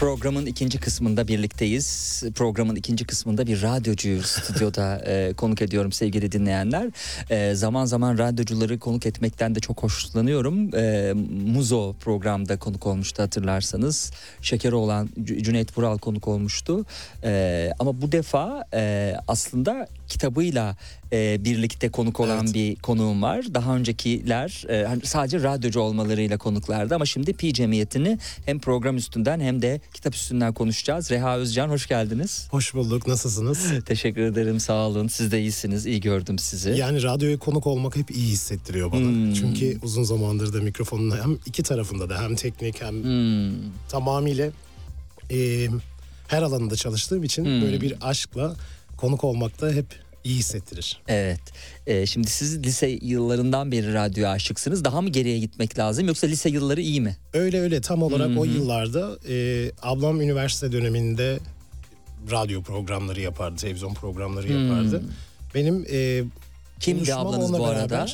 Programın ikinci kısmında birlikteyiz. Programın ikinci kısmında bir radyocuyu stüdyoda e, konuk ediyorum sevgili dinleyenler. E, zaman zaman radyocuları konuk etmekten de çok hoşlanıyorum. E, Muzo programda konuk olmuştu hatırlarsanız. Şekeri olan Cüneyt Vural konuk olmuştu. E, ama bu defa e, aslında kitabıyla e, birlikte konuk olan Evet. bir konuğum var. Daha öncekiler e, hani sadece radyocu olmalarıyla konuklardı ama şimdi Pi Cemiyeti'ni hem program üstünden hem de kitap üstünden konuşacağız. Reha Özcan hoş geldiniz. Hoş bulduk. Nasılsınız? Teşekkür ederim sağ olun. Siz de iyisiniz. iyi gördüm sizi. Yani radyoya konuk olmak hep iyi hissettiriyor bana. Hmm. Çünkü uzun zamandır da mikrofonun hem iki tarafında da hem teknik hem Hmm, tamamıyla e, her alanında çalıştığım için Hmm. böyle bir aşkla konuk olmak da hep iyi hissettirir. evet. Ee, şimdi siz lise yıllarından beri radyoya aşıksınız. Daha mı geriye gitmek lazım yoksa lise yılları iyi mi? Öyle öyle tam olarak o Hı hı. yıllarda e, ablam üniversite döneminde radyo programları yapardı, televizyon programları yapardı. Benim e, Hmm. Kimdi ablanız bu arada?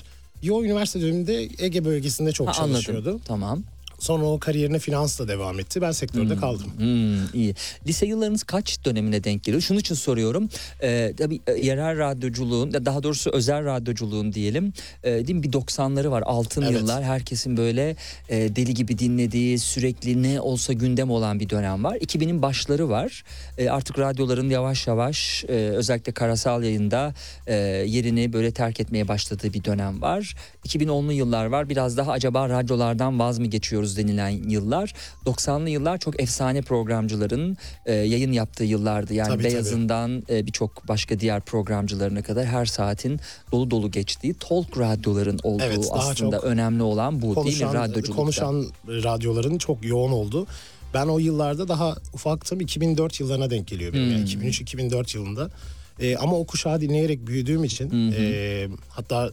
Yo üniversite döneminde Ege bölgesinde çok Ha, çalışıyordu. anladım. Tamam. Sonra o kariyerine finansla devam etti. Ben sektörde kaldım. Hmm, iyi. Lise yıllarınız kaç dönemine denk geliyor? Şunun için soruyorum. Ee, tabii e, yerel radyoculuğun, daha doğrusu özel radyoculuğun diyelim. E, değil mi? Bir 90'ları var. Altın Evet. yıllar. Herkesin böyle e, deli gibi dinlediği, sürekli ne olsa gündem olan bir dönem var. 2000'in başları var. E, artık radyoların yavaş yavaş e, özellikle karasal yayında e, yerini böyle terk etmeye başladığı bir dönem var. 2010'lu yıllar var. Biraz daha acaba radyolardan vaz mı geçiyoruz? Yapıyoruz denilen yıllar 90'lı yıllar çok efsane programcıların e, yayın yaptığı yıllardı. Yani Tabii. Beyazından e, birçok başka diğer programcılarına kadar her saatin dolu dolu geçtiği talk radyoların olduğu Evet, aslında önemli olan bu değil mi konuşan, radyoculukta? konuşan radyoların çok yoğun oldu. Ben o yıllarda daha ufaktım. 2004 yıllarına denk geliyor benim. Hmm. Yani 2003-2004 yılında. Ee, ama o kuşağı dinleyerek büyüdüğüm için e, hatta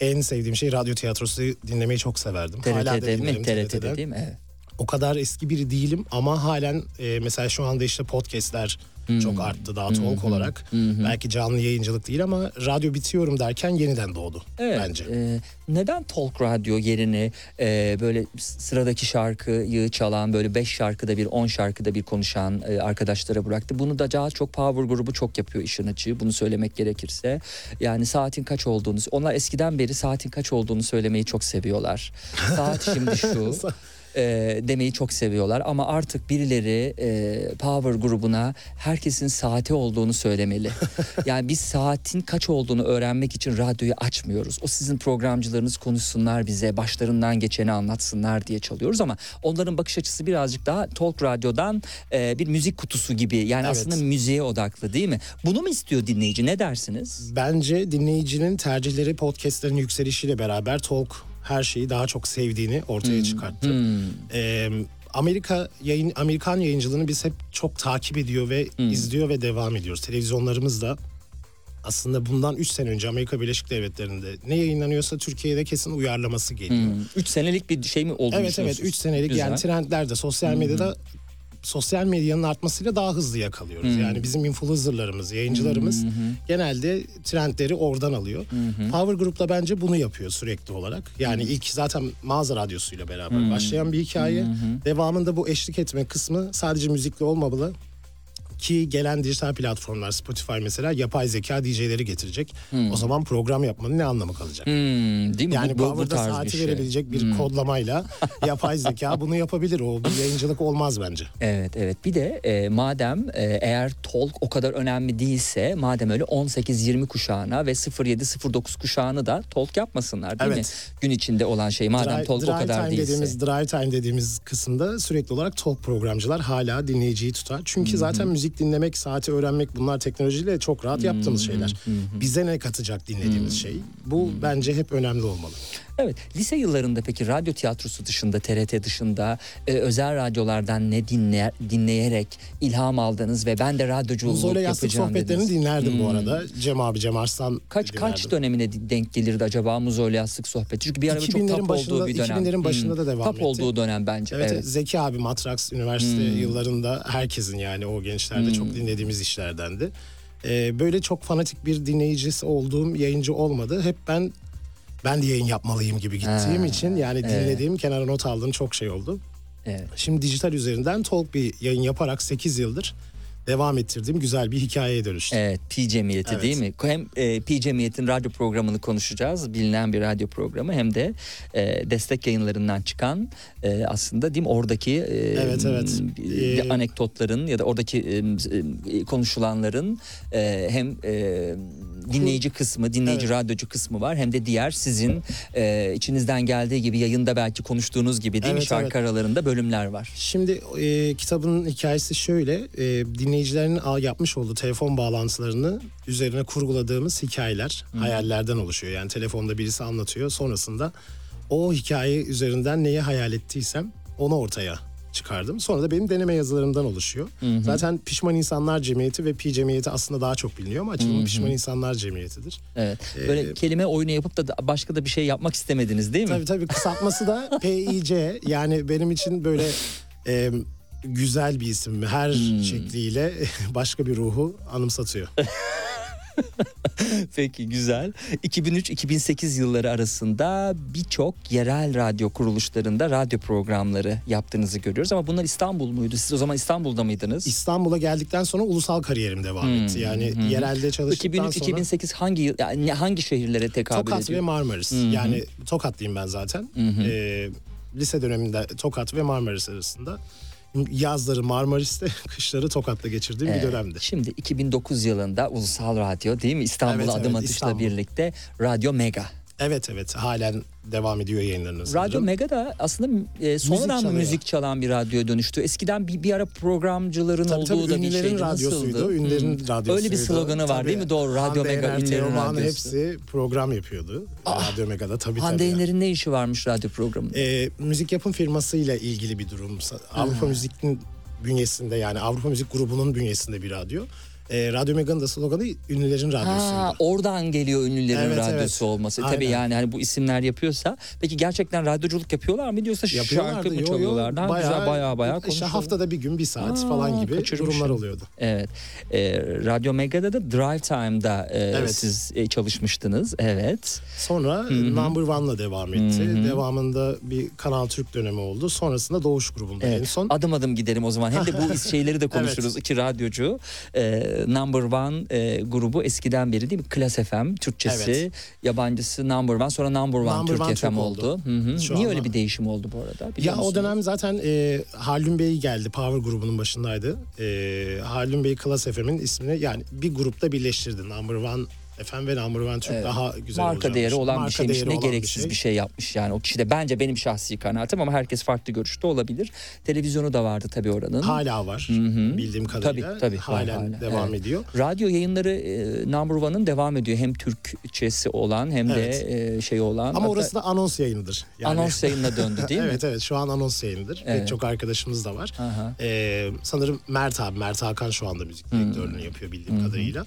en sevdiğim şey radyo tiyatrosu dinlemeyi çok severdim. TRT'de mi? TRT'de TRT'de. değil mi? Evet. O kadar eski biri değilim ama halen e, mesela şu anda işte podcastler Hmm. çok arttı daha talk olarak. Belki canlı yayıncılık değil ama radyo bitiyorum derken yeniden doğdu Evet, bence. e, neden talk radyo yerine e, böyle sıradaki şarkıyı çalan böyle 5 şarkıda bir 10 şarkıda bir konuşan e, arkadaşlara bıraktı? Bunu da daha çok power grubu çok yapıyor işin açığı bunu söylemek gerekirse. Yani saatin kaç olduğunu onlar eskiden beri saatin kaç olduğunu söylemeyi çok seviyorlar. Saat şimdi şu. E, demeyi çok seviyorlar ama artık birileri e, Power grubuna herkesin saati olduğunu söylemeli. yani biz saatin kaç olduğunu öğrenmek için radyoyu açmıyoruz. O sizin programcılarınız konuşsunlar bize, başlarından geçeni anlatsınlar diye çalıyoruz ama onların bakış açısı birazcık daha talk radyodan e, bir müzik kutusu gibi. Yani Evet. aslında müziğe odaklı değil mi? Bunu mu istiyor dinleyici? Ne dersiniz? Bence dinleyicinin tercihleri podcastlerin yükselişiyle beraber talk her şeyi daha çok sevdiğini ortaya çıkarttı. Ee, Amerika yayın Amerikan yayıncılığını biz hep çok takip ediyor ve izliyor ve devam ediyoruz. Televizyonlarımız da aslında bundan 3 sene önce Amerika Birleşik Devletleri'nde ne yayınlanıyorsa Türkiye'de kesin uyarlaması geliyor. 3 senelik bir şey mi olduğunu Evet evet düşünüyorsunuz? 3 senelik Güzel. yani trendlerde sosyal medyada sosyal medyanın artmasıyla daha hızlı yakalıyoruz. Yani bizim influencerlarımız, yayıncılarımız genelde trendleri oradan alıyor. Power Group'la bence bunu yapıyor sürekli olarak. Yani ilk zaten mağaza radyosuyla beraber başlayan bir hikaye. Devamında bu eşlik etme kısmı sadece müzikle olmamalı. Ki gelen dijital platformlar Spotify mesela yapay zeka DJ'leri getirecek. O zaman program yapmanın ne anlamı kalacak? Hmm, değil mi? Yani bu, bu, bu tarz saati bir şey. verebilecek bir kodlamayla yapay zeka bunu yapabilir. O bir yayıncılık olmaz bence. Evet evet bir de e, madem e, eğer talk o kadar önemli değilse madem öyle 18-20 kuşağına ve 07-09 kuşağını da talk yapmasınlar değil mi? Evet. Gün içinde olan şey madem Dry, talk o dry kadar time değilse. dediğimiz dry time dediğimiz kısımda sürekli olarak talk programcılar hala dinleyiciyi tutar. Çünkü zaten müzik dinlemek, saati öğrenmek bunlar teknolojiyle çok rahat yaptığımız şeyler. Bize ne katacak dinlediğimiz şey? Bu bence hep önemli olmalı. Evet lise yıllarında peki radyo tiyatrosu dışında TRT dışında e, özel radyolardan ne dinler, dinleyerek ilham aldınız ve ben de radyoculuk Muzo'yla yastık yapacağım sohbetlerini dediniz. dinlerdim bu arada. Cem abi, Cem Arslan Kaç dinlerdim. kaç dönemine denk gelirdi acaba Muzo ile yastık sohbeti? Çünkü bir ara çok 2000'lerin tap başında- olduğu bir dönem. 2000'lerin başında da devam Tap etti. olduğu dönem bence. Evet, Evet. Zeki abi Matrax üniversite Hmm. yıllarında herkesin yani o gençlerde çok dinlediğimiz işlerdendi. Ee, böyle çok fanatik bir dinleyicisi olduğum yayıncı olmadı. Hep ben ben de yayın yapmalıyım gibi gittiğim Ha, için yani dinlediğim, kenara not aldığım çok şey oldu. Evet. Şimdi dijital üzerinden talk bir yayın yaparak 8 yıldır devam ettirdiğim güzel bir hikayeye dönüştü. Evet, Pi Cemiyeti Evet. değil mi? Hem e, Pi Cemiyet'in radyo programını konuşacağız. Bilinen bir radyo programı hem de e, destek yayınlarından çıkan e, aslında değil mi oradaki e, Evet, evet. e, anekdotların ya da oradaki e, e, konuşulanların e, hem e, dinleyici kısmı, dinleyici Evet. radyocu kısmı var hem de diğer sizin e, içinizden geldiği gibi yayında belki konuştuğunuz gibi değil mi Evet, şarkı evet. aralarında bölümler var. Şimdi e, kitabın hikayesi şöyle. E, dinleyicilerin yapmış olduğu telefon bağlantılarını üzerine kurguladığımız hikayeler hayallerden oluşuyor. Yani telefonda birisi anlatıyor. Sonrasında o hikaye üzerinden neyi hayal ettiysem onu ortaya çıkardım. Sonra da benim deneme yazılarımdan oluşuyor. Zaten Pişman İnsanlar Cemiyeti ve Pi Cemiyeti aslında daha çok biliniyor ama açılımı Pişman İnsanlar Cemiyeti'dir. Evet. Böyle Ee, kelime oyunu yapıp da başka da bir şey yapmak istemediniz değil mi? Tabii tabii kısaltması da PIC. Yani benim için böyle e, güzel bir isim. Her şekliyle başka bir ruhu anımsatıyor. Peki güzel. 2003-2008 yılları arasında birçok yerel radyo kuruluşlarında radyo programları yaptığınızı görüyoruz ama bunlar İstanbul muydu? Siz o zaman İstanbul'da mıydınız? İstanbul'a geldikten sonra ulusal kariyerim devam etti. Yani yerelde çalıştıktan sonra 2003-2008 hangi yani hangi şehirlere tekabül Tokat ve ediyor? Marmaris. Yani Tokatlıyım ben zaten. Ee, lise döneminde Tokat ve Marmaris arasında. Yazları Marmaris'te, kışları Tokat'ta geçirdiğim bir Evet. dönemdi. Şimdi 2009 yılında Ulusal Radyo değil mi? İstanbul'a Evet, adım evet, atışla İstanbul. birlikte Radyo Mega. Evet evet halen devam ediyor yayınlarını. sanırım. Radyo Mega'da aslında e, sonradan çalıyor. müzik çalan bir radyoya dönüştü. Eskiden bir, bir ara programcıların Tabii olduğu tabii da bir şeydi. radyosuydu. Nasıldı? Ünlülerin Hmm. radyosuydu. Öyle bir sloganı var değil mi? Doğru. Radyo Hande Mega ünlülerin Teoman radyosu. hepsi program yapıyordu. Radyo Mega'da tabii Hande tabii. Yener'in ne işi varmış radyo programında? Ee, müzik yapım firmasıyla ilgili bir durum. Avrupa Müzik'in bünyesinde yani Avrupa Müzik grubunun bünyesinde bir radyo. Ee, radyo Mega'nın da sloganı ünlülerin radyosuydu. Ha, oradan geliyor ünlülerin Evet, radyosu evet. olması. Aynen. Tabii yani hani bu isimler yapıyorsa. Peki gerçekten radyoculuk yapıyorlar mı diyorsa şarkı mı yo, yo, çalıyorlar? Daha güzel bayağı bayağı işte konuşuyorlar. haftada bir gün bir saat Aa, falan gibi kaçırmışım. durumlar oluyordu. Evet. Ee, Radyo Mega'da da Drive Time'da e, Evet. siz e, çalışmıştınız. Evet. Sonra Number One'la devam etti. Devamında bir Kanal Türk dönemi oldu. Sonrasında Doğuş grubunda en Evet. son. Adım adım gidelim o zaman. Hem de bu şeyleri de konuşuruz. İki radyocu. e, Number One e, grubu eskiden beri değil mi? Klas FM Türkçesi. Evet. Yabancısı Number One. Sonra Number One Number Türk One FM oldu. oldu. Hı hı. Şu Niye anda- öyle bir değişim oldu bu arada? Biliyor Ya o musunuz? dönem zaten e, Haldun Bey geldi. Power grubunun başındaydı. E, Haldun Bey Klas FM'in ismini yani bir grupta birleştirdi. Number One FM ve Number One Türk daha güzel marka olacakmış. değeri olan bir Marka şeymiş. değeri Ne olan bir gereksiz şey. bir şey yapmış yani o kişi de. Bence benim şahsi kanaatim ama herkes farklı görüşte olabilir. Televizyonu da vardı tabii oranın. Hala var bildiğim kadarıyla. Tabii, tabii, Halen hala, devam evet. ediyor. Radyo yayınları e, Number One'ın devam ediyor. Hem Türkçesi olan hem Evet. de e, şey olan. Ama Hatta orası da anons yayınıdır. Yani- anons yayınına döndü değil mi? evet evet şu an anons yayınıdır. Evet. Pek çok arkadaşımız da var. Aha. Ee, sanırım Mert abi, Mert Hakan şu anda müzik direktörlüğünü yapıyor bildiğim kadarıyla.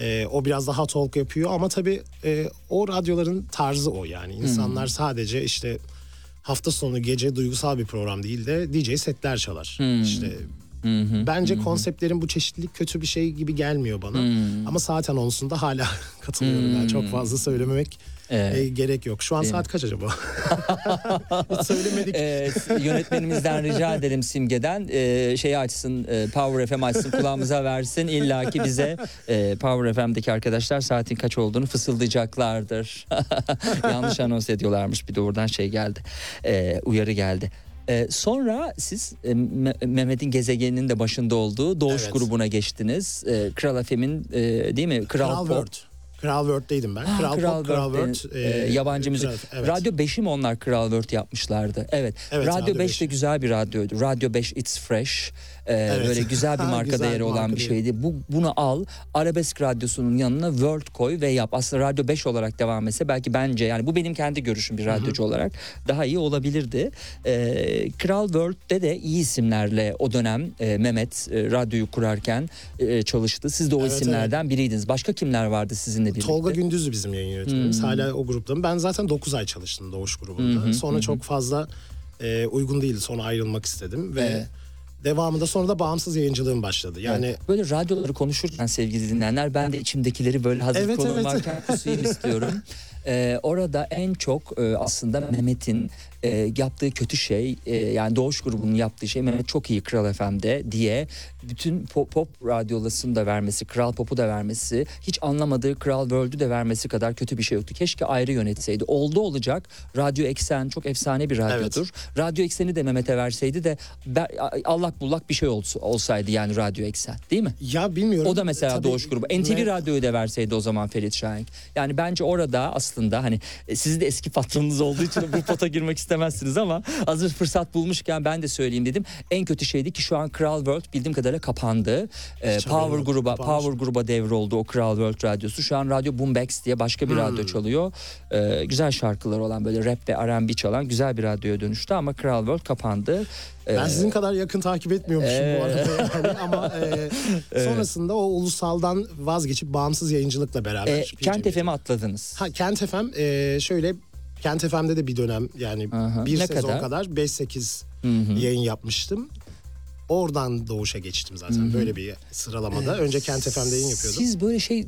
Ee, o biraz daha talk yapıyor ama tabii e, o radyoların tarzı o yani. İnsanlar sadece işte hafta sonu gece duygusal bir program değil de DJ setler çalar. İşte Bence konseptlerin bu çeşitlilik kötü bir şey gibi gelmiyor bana. Ama saat anonsunda hala katılıyorum. Yani çok fazla söylememek Evet. e, gerek yok. Şu an saat kaç acaba? Hiç söylemedik. Ee, yönetmenimizden rica edelim Simge'den e, şeyi açsın e, Power FM açsın kulağımıza versin İlla ki bize e, Power FM'deki arkadaşlar saatin kaç olduğunu fısıldayacaklardır. Yanlış anons ediyorlarmış bir de oradan şey geldi e, uyarı geldi. E, sonra siz e, Me- Mehmet'in gezegeninin de başında olduğu Doğuş Evet. grubuna geçtiniz. E, Kral FM'in e, değil mi? Kral, Kral Pop. World. Kral World'deydim ben. Ah, Kral, Pop, Kral World, World. e, e, yabancı müzik. Kral- evet. Radyo 5'i mi onlar Kral World yapmışlardı? Evet. Evet, Radyo Radyo 5 de 5. güzel bir radyoydu. Radyo 5 It's Fresh. E, Evet. Böyle güzel bir marka Güzel değeri bir olan marka bir değeri. şeydi. Bu bunu al. Arabesk radyosunun yanına World koy ve yap. Aslında Radyo 5 olarak devam etse belki bence yani bu benim kendi görüşüm bir radyocu olarak daha iyi olabilirdi. E, Kral World'de de iyi isimlerle o dönem e, Mehmet e, radyoyu kurarken e, çalıştı. Siz de o Evet, isimlerden biriydiniz. Başka kimler vardı sizinle birlikte? Tolga Gündüz'ü bizim yayın yönetmenimiz. Hala o grupta. Ben zaten 9 ay çalıştım Doğuş grubunda. Sonra çok fazla e, uygun değildi. Sonra ayrılmak istedim ve Evet. Devamında sonra da bağımsız yayıncılığım başladı. Yani Evet. böyle radyoları konuşurken sevgili dinleyenler ben de içimdekileri böyle hazır Evet, konum evet. varken kusayım istiyorum. Ee, orada en çok e, aslında Mehmet'in e, yaptığı kötü şey e, yani Doğuş grubunun yaptığı şey Mehmet çok iyi Kral FM'de diye bütün pop, pop radyolasını da vermesi, Kral Pop'u da vermesi, hiç anlamadığı Kral World'ü de vermesi kadar kötü bir şey yoktu. Keşke ayrı yönetseydi. Oldu olacak. Radyo Eksen çok efsane bir radyodur. Radyo Eksen'i de Mehmet'e verseydi de be- allak bullak bir şey olsa, olsaydı yani Radyo Eksen değil mi? ya bilmiyorum. O da mesela Tabii Doğuş grubu. NTV Me- Radyo'yu da verseydi o zaman Ferit Şahenk. Yani bence orada aslında hani e, siz de eski patronunuz olduğu için bu pota girmek istemezsiniz ama hazır fırsat bulmuşken ben de söyleyeyim dedim. En kötü şeydi ki şu an Kral World bildiğim kadarıyla kapandı. Ee, Power gruba Kapanmış. Power gruba devroldu o Kral World radyosu. Şu an Radyo Boombox diye başka bir Hmm. radyo çalıyor. Ee, güzel şarkılar olan böyle rap ve R&B çalan güzel bir radyoya dönüştü ama Kral World kapandı. Ee, Ben sizin kadar yakın takip etmiyormuşum Ee. bu arada yani ama e, sonrasında o ulusaldan vazgeçip bağımsız yayıncılıkla beraber. e, Kent. FM'e atladınız. Ha Kent FM e, şöyle Kent FM'de de bir dönem yani Aha. bir Ne sezon kadar? kadar 5-8 yayın yapmıştım. Oradan Doğuş'a geçtim zaten böyle bir sıralamada. Önce Kent FM'de yayın yapıyordum. Siz böyle şey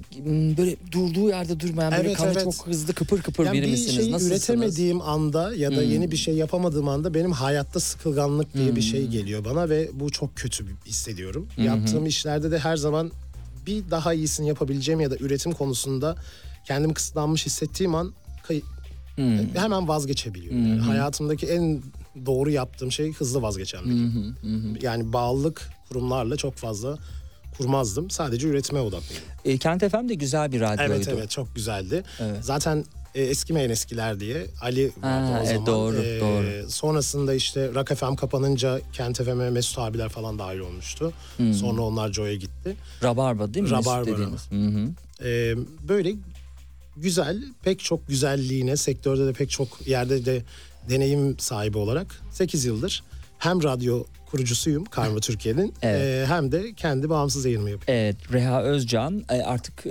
böyle durduğu yerde durmayan böyle Evet, kanı evet. çok hızlı kıpır kıpır yani biri bir misiniz? şey Nasılsınız? üretemediğim anda ya da yeni bir şey yapamadığım anda benim hayatta sıkılganlık diye bir şey geliyor bana ve bu çok kötü hissediyorum. Yaptığım işlerde de her zaman bir daha iyisini yapabileceğim ya da üretim konusunda kendimi kısıtlanmış hissettiğim an kay- hemen vazgeçebiliyorum. Yani hayatımdaki en doğru yaptığım şey hızlı vazgeçen biriyim. Yani bağlılık kurumlarla çok fazla kurmazdım. Sadece üretime odaklıydım. E, Kent FM de güzel bir radyoydu. Evet evet çok güzeldi. Evet. Zaten e, eskimeyen eskiler diye Ali vardı Ha, o zaman. doğru, doğru. Sonrasında işte Rock FM kapanınca Kent FM'e Mesut abiler falan dahil olmuştu. Hmm. Sonra onlar Joy'a gitti. Rabarba değil mi? Mesut Rabarba. Hı hı. Ee, böyle güzel, pek çok güzelliğine, sektörde de pek çok yerde de deneyim sahibi olarak 8 yıldır hem radyo kurucusuyum Karma Türkiye'nin Evet. ee, hem de kendi bağımsız yayınımı yapıyorum. Evet Reha Özcan e, artık e,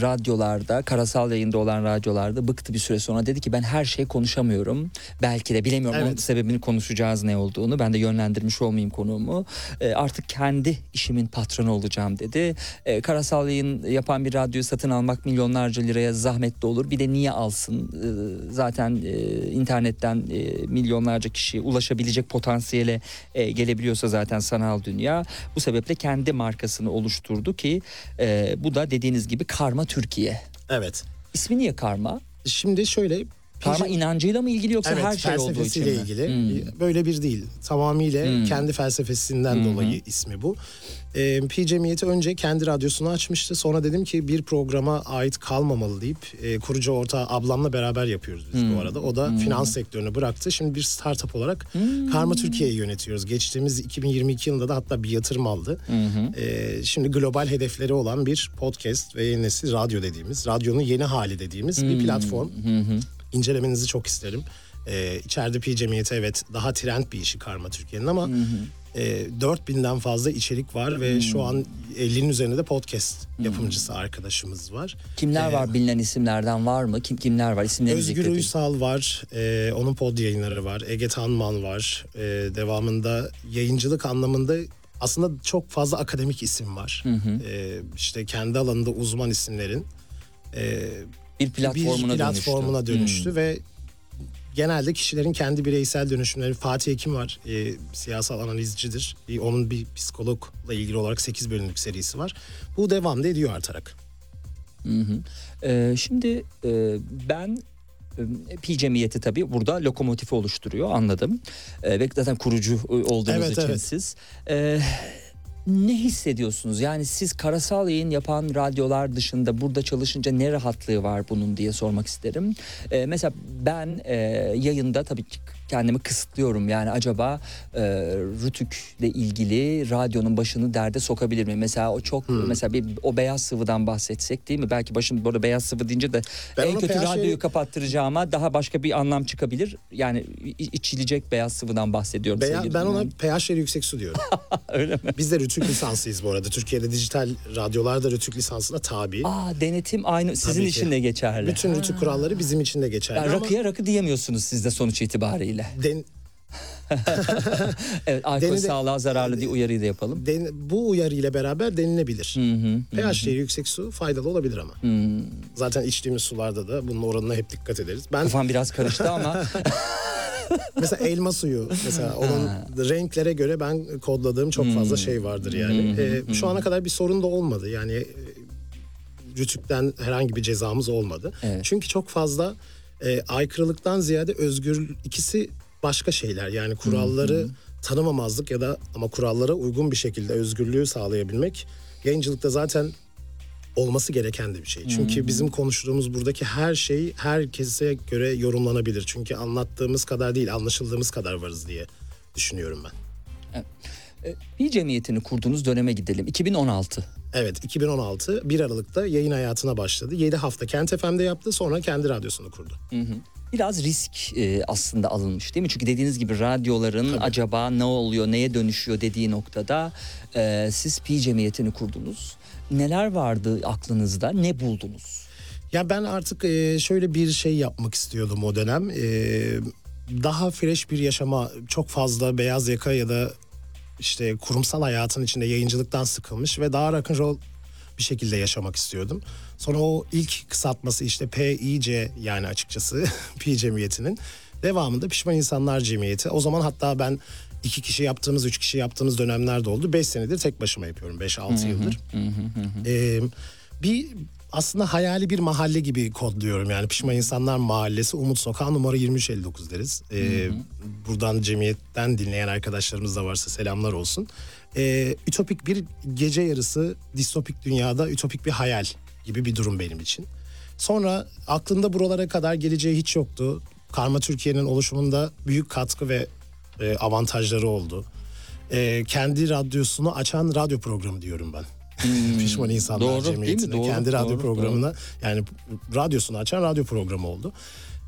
radyolarda karasal yayında olan radyolarda bıktı bir süre sonra dedi ki ben her şey konuşamıyorum. Belki de bilemiyorum onun Evet. sebebini konuşacağız ne olduğunu. Ben de yönlendirmiş olmayayım konuğumu. E, artık kendi işimin patronu olacağım dedi. E, karasal yayın yapan bir radyoyu satın almak milyonlarca liraya zahmetli olur. Bir de niye alsın? E, zaten e, internetten e, milyonlarca kişi ulaşabilecek potansiyele e, gelebiliyorsa zaten sanal dünya. Bu sebeple kendi markasını oluşturdu ki e, bu da dediğiniz gibi Karma Türkiye. Evet. İsmi niye Karma? Şimdi şöyle Karma inancıyla mı ilgili yoksa evet, her şey olduğu için felsefesiyle mi? ilgili. Hmm. Böyle bir değil. Tamamıyla Hmm. kendi felsefesinden hı. dolayı ismi bu. Ee, P Cemiyeti önce kendi radyosunu açmıştı. Sonra dedim ki bir programa ait kalmamalı deyip e, kurucu ortağı ablamla beraber yapıyoruz biz Hmm. bu arada. O da finans sektörünü bıraktı. Şimdi bir startup olarak Hmm. Karma Türkiye'yi yönetiyoruz. Geçtiğimiz 2022 yılında da hatta bir yatırım aldı. Hı. Ee, şimdi global hedefleri olan bir podcast ve yeni nesil radyo dediğimiz, radyonun yeni hali dediğimiz bir platform. Hı. İncelemenizi çok isterim. Ee, içeride Pi Cemiyeti evet daha trend bir işi Karma Türkiye'nin ama e, 4000'den fazla içerik var ve şu an 50'nin üzerinde de podcast yapımcısı arkadaşımız var. Kimler Ee, var bilinen isimlerden var mı? Kim kimler var? İsimlerini Özgür zikredin. Uysal var, e, onun pod yayınları var. Ege Tanman var. E, devamında yayıncılık anlamında aslında çok fazla akademik isim var. E, işte kendi alanında uzman isimlerin e, bir platformuna, bir platformuna dönüştü. dönüştü, ve genelde kişilerin kendi bireysel dönüşümleri Fatih Ekim var e, siyasal analizcidir E, onun bir psikologla ilgili olarak 8 bölümlük serisi var bu devam da ediyor artarak Hı hı. Ee, şimdi e, ben e, Pi Cemiyeti tabii burada lokomotifi oluşturuyor anladım. E, ve zaten kurucu e, olduğunuz Evet, için evet. siz. E, ne hissediyorsunuz? Yani siz karasal yayın yapan radyolar dışında burada çalışınca ne rahatlığı var bunun diye sormak isterim. E, mesela ben e, yayında tabii ki kendimi kısıtlıyorum. Yani acaba e, Rütük'le ilgili radyonun başını derde sokabilir mi? Mesela o çok Hmm. mesela bir o beyaz sıvıdan bahsetsek değil mi? Belki başım burada beyaz sıvı deyince de Ben en kötü pH radyoyu kapattıracağıma daha başka bir anlam çıkabilir. Yani içilecek beyaz sıvıdan bahsediyorum. Beya- ben ona dinleyenler. pH'leri yüksek su diyorum öyle mi? biz de Rütük lisanslıyız bu arada Türkiye'de dijital radyolar da Rütük lisansına tabi Aa denetim aynı sizin Tabii ki. için de geçerli. bütün Rütük kuralları bizim için de geçerli yani ama rakıya rakı diyemiyorsunuz siz de sonuç itibariyle. Den- Evet alkol Denide- sağlığa zararlı diye uyarıyı da yapalım. den- bu uyarı ile beraber denilebilir Hı hı. pH değeri yüksek su faydalı olabilir ama Hmm. zaten içtiğimiz sularda da bunun oranına hep dikkat ederiz ben Kafam biraz karıştı ama Mesela elma suyu mesela onun renklere göre ben kodladığım çok Hmm. fazla şey vardır yani. Ee, şu ana kadar bir sorun da olmadı. Yani e, Rütük'ten herhangi bir cezamız olmadı. Evet. Çünkü çok fazla e, aykırılıktan ziyade özgür ikisi başka şeyler. Yani kuralları tanımamazlık ya da ama kurallara uygun bir şekilde özgürlüğü sağlayabilmek yayıncılıkta zaten olması gereken de bir şey. Çünkü bizim konuştuğumuz buradaki her şey herkese göre yorumlanabilir. Çünkü anlattığımız kadar değil, anlaşıldığımız kadar varız diye düşünüyorum ben. bir cemiyetini kurduğunuz döneme gidelim. 2016. Evet 2016 1 Aralık'ta yayın hayatına başladı. 7 hafta Kent FM'de yaptı sonra kendi radyosunu kurdu. Hı hı. Biraz risk e, aslında alınmış değil mi? Çünkü dediğiniz gibi radyoların acaba ne oluyor, neye dönüşüyor dediği noktada e, siz Pi Cemiyeti'ni kurdunuz. Neler vardı aklınızda, ne buldunuz? Ya ben artık e, şöyle bir şey yapmak istiyordum o dönem. E, daha fresh bir yaşama çok fazla beyaz yaka ya da işte kurumsal hayatın içinde yayıncılıktan sıkılmış ve daha rock'n'roll bir şekilde yaşamak istiyordum. Sonra o ilk kısaltması işte PIC yani açıkçası Pi Cemiyeti'nin devamında Pişman İnsanlar Cemiyeti. O zaman hatta ben iki kişi yaptığımız, üç kişi yaptığımız dönemler de oldu. Beş senedir tek başıma yapıyorum. Beş, altı yıldır. Ee, bir aslında hayali bir mahalle gibi kodluyorum yani Pişman İnsanlar Mahallesi Umut Sokağı numara 2359 deriz. Ee, buradan cemiyetten dinleyen arkadaşlarımız da varsa selamlar olsun. Ee, ütopik bir gece yarısı distopik dünyada ütopik bir hayal gibi bir durum benim için. Sonra aklında buralara kadar geleceği hiç yoktu. Karma Türkiye'nin oluşumunda büyük katkı ve e, avantajları oldu. E, kendi radyosunu açan radyo programı diyorum ben. Pişman İnsanlar Hmm. Doğru, değil mi? Cemiyeti'ne Doğru, kendi radyo doğru, programına yani radyosunu açan radyo programı oldu.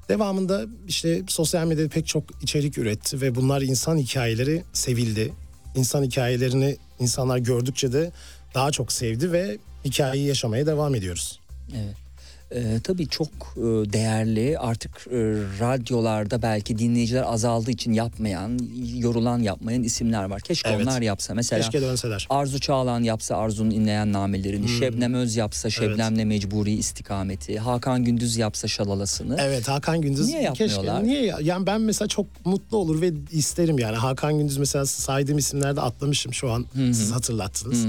Devamında işte sosyal medyada pek çok içerik üretti ve bunlar insan hikayeleri sevildi. İnsan hikayelerini insanlar gördükçe de daha çok sevdi ve hikayeyi yaşamaya devam ediyoruz. Evet. Ee, tabii çok e, değerli artık e, radyolarda belki dinleyiciler azaldığı için yapmayan, yorulan yapmayan isimler var. Keşke Evet. onlar yapsa. Mesela Keşke dönseler. Arzu Çağlan yapsa Arzu'nun inleyen namelerini, Şebnem Öz yapsa Şebnem'le Mecburi istikameti, Hakan Gündüz yapsa Şalalasını. Evet Hakan Gündüz Niye yapmıyorlar? Keşke, niye ya- yani ben mesela çok mutlu olur ve isterim yani Hakan Gündüz mesela saydığım isimlerde atlamışım şu an siz hatırlattınız.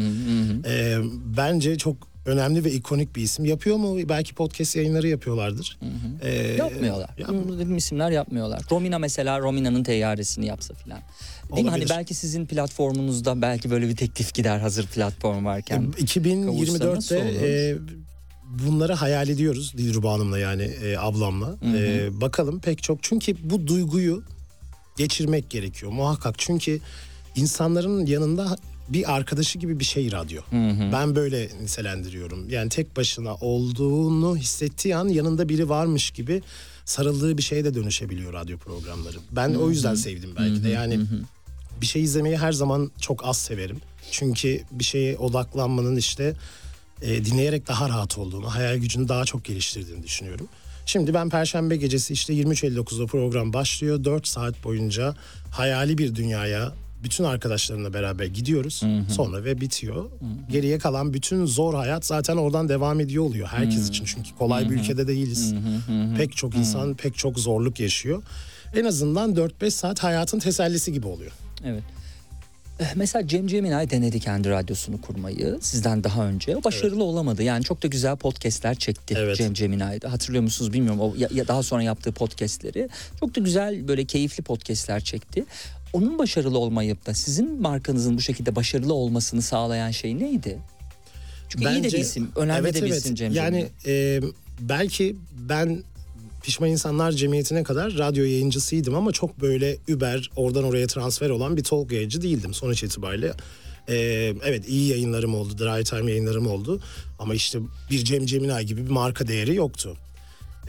Ee, bence çok önemli ve ikonik bir isim. Yapıyor mu? Belki podcast yayınları yapıyorlardır. Ee, Yapmıyorlar. yap- isimler yapmıyorlar. Romina mesela Romina'nın teyyaresini yapsa filan. Değil mi? Hani belki sizin platformunuzda belki böyle bir teklif gider hazır platform varken. Kavuşsa 2024'te nasıl olur? e, bunları hayal ediyoruz Dilruba Hanım'la yani e, ablamla. E, bakalım pek çok çünkü bu duyguyu geçirmek gerekiyor muhakkak. Çünkü insanların yanında bir arkadaşı gibi bir şey radyo. Ben böyle nitelendiriyorum. Yani tek başına olduğunu hissettiği an yanında biri varmış gibi sarıldığı bir şeye de dönüşebiliyor radyo programları. Ben o yüzden sevdim belki de. Yani bir şey izlemeyi her zaman çok az severim. Çünkü bir şeye odaklanmanın işte e, dinleyerek daha rahat olduğunu, hayal gücünü daha çok geliştirdiğini düşünüyorum. Şimdi ben Perşembe gecesi işte 23.59'da program başlıyor. 4 saat boyunca hayali bir dünyaya bütün arkadaşlarımla beraber gidiyoruz. Sonra ve bitiyor. Geriye kalan bütün zor hayat zaten oradan devam ediyor oluyor. Herkes için çünkü kolay bir ülkede değiliz. Pek çok insan pek çok zorluk yaşıyor. En azından 4-5 saat hayatın tesellisi gibi oluyor. Evet. Eh, Mesela Cem Ceminay denedi kendi radyosunu kurmayı sizden daha önce. O başarılı olamadı. Yani çok da güzel podcastler çekti Evet. Cem Ceminay'da. Hatırlıyor musunuz bilmiyorum. O ya, ya daha sonra yaptığı podcastleri. Çok da güzel böyle keyifli podcastler çekti. Onun başarılı olmayıp da sizin markanızın bu şekilde başarılı olmasını sağlayan şey neydi? Çünkü iyi de bir isim, önemli de bir isim Cem Yani e, belki ben Pişman İnsanlar Cemiyeti'ne kadar radyo yayıncısıydım ama çok böyle über oradan oraya transfer olan bir talk yayıncı değildim sonuç itibariyle. E, evet iyi yayınlarım oldu, Dry Time yayınlarım oldu ama işte bir Cem Ceminay gibi bir marka değeri yoktu.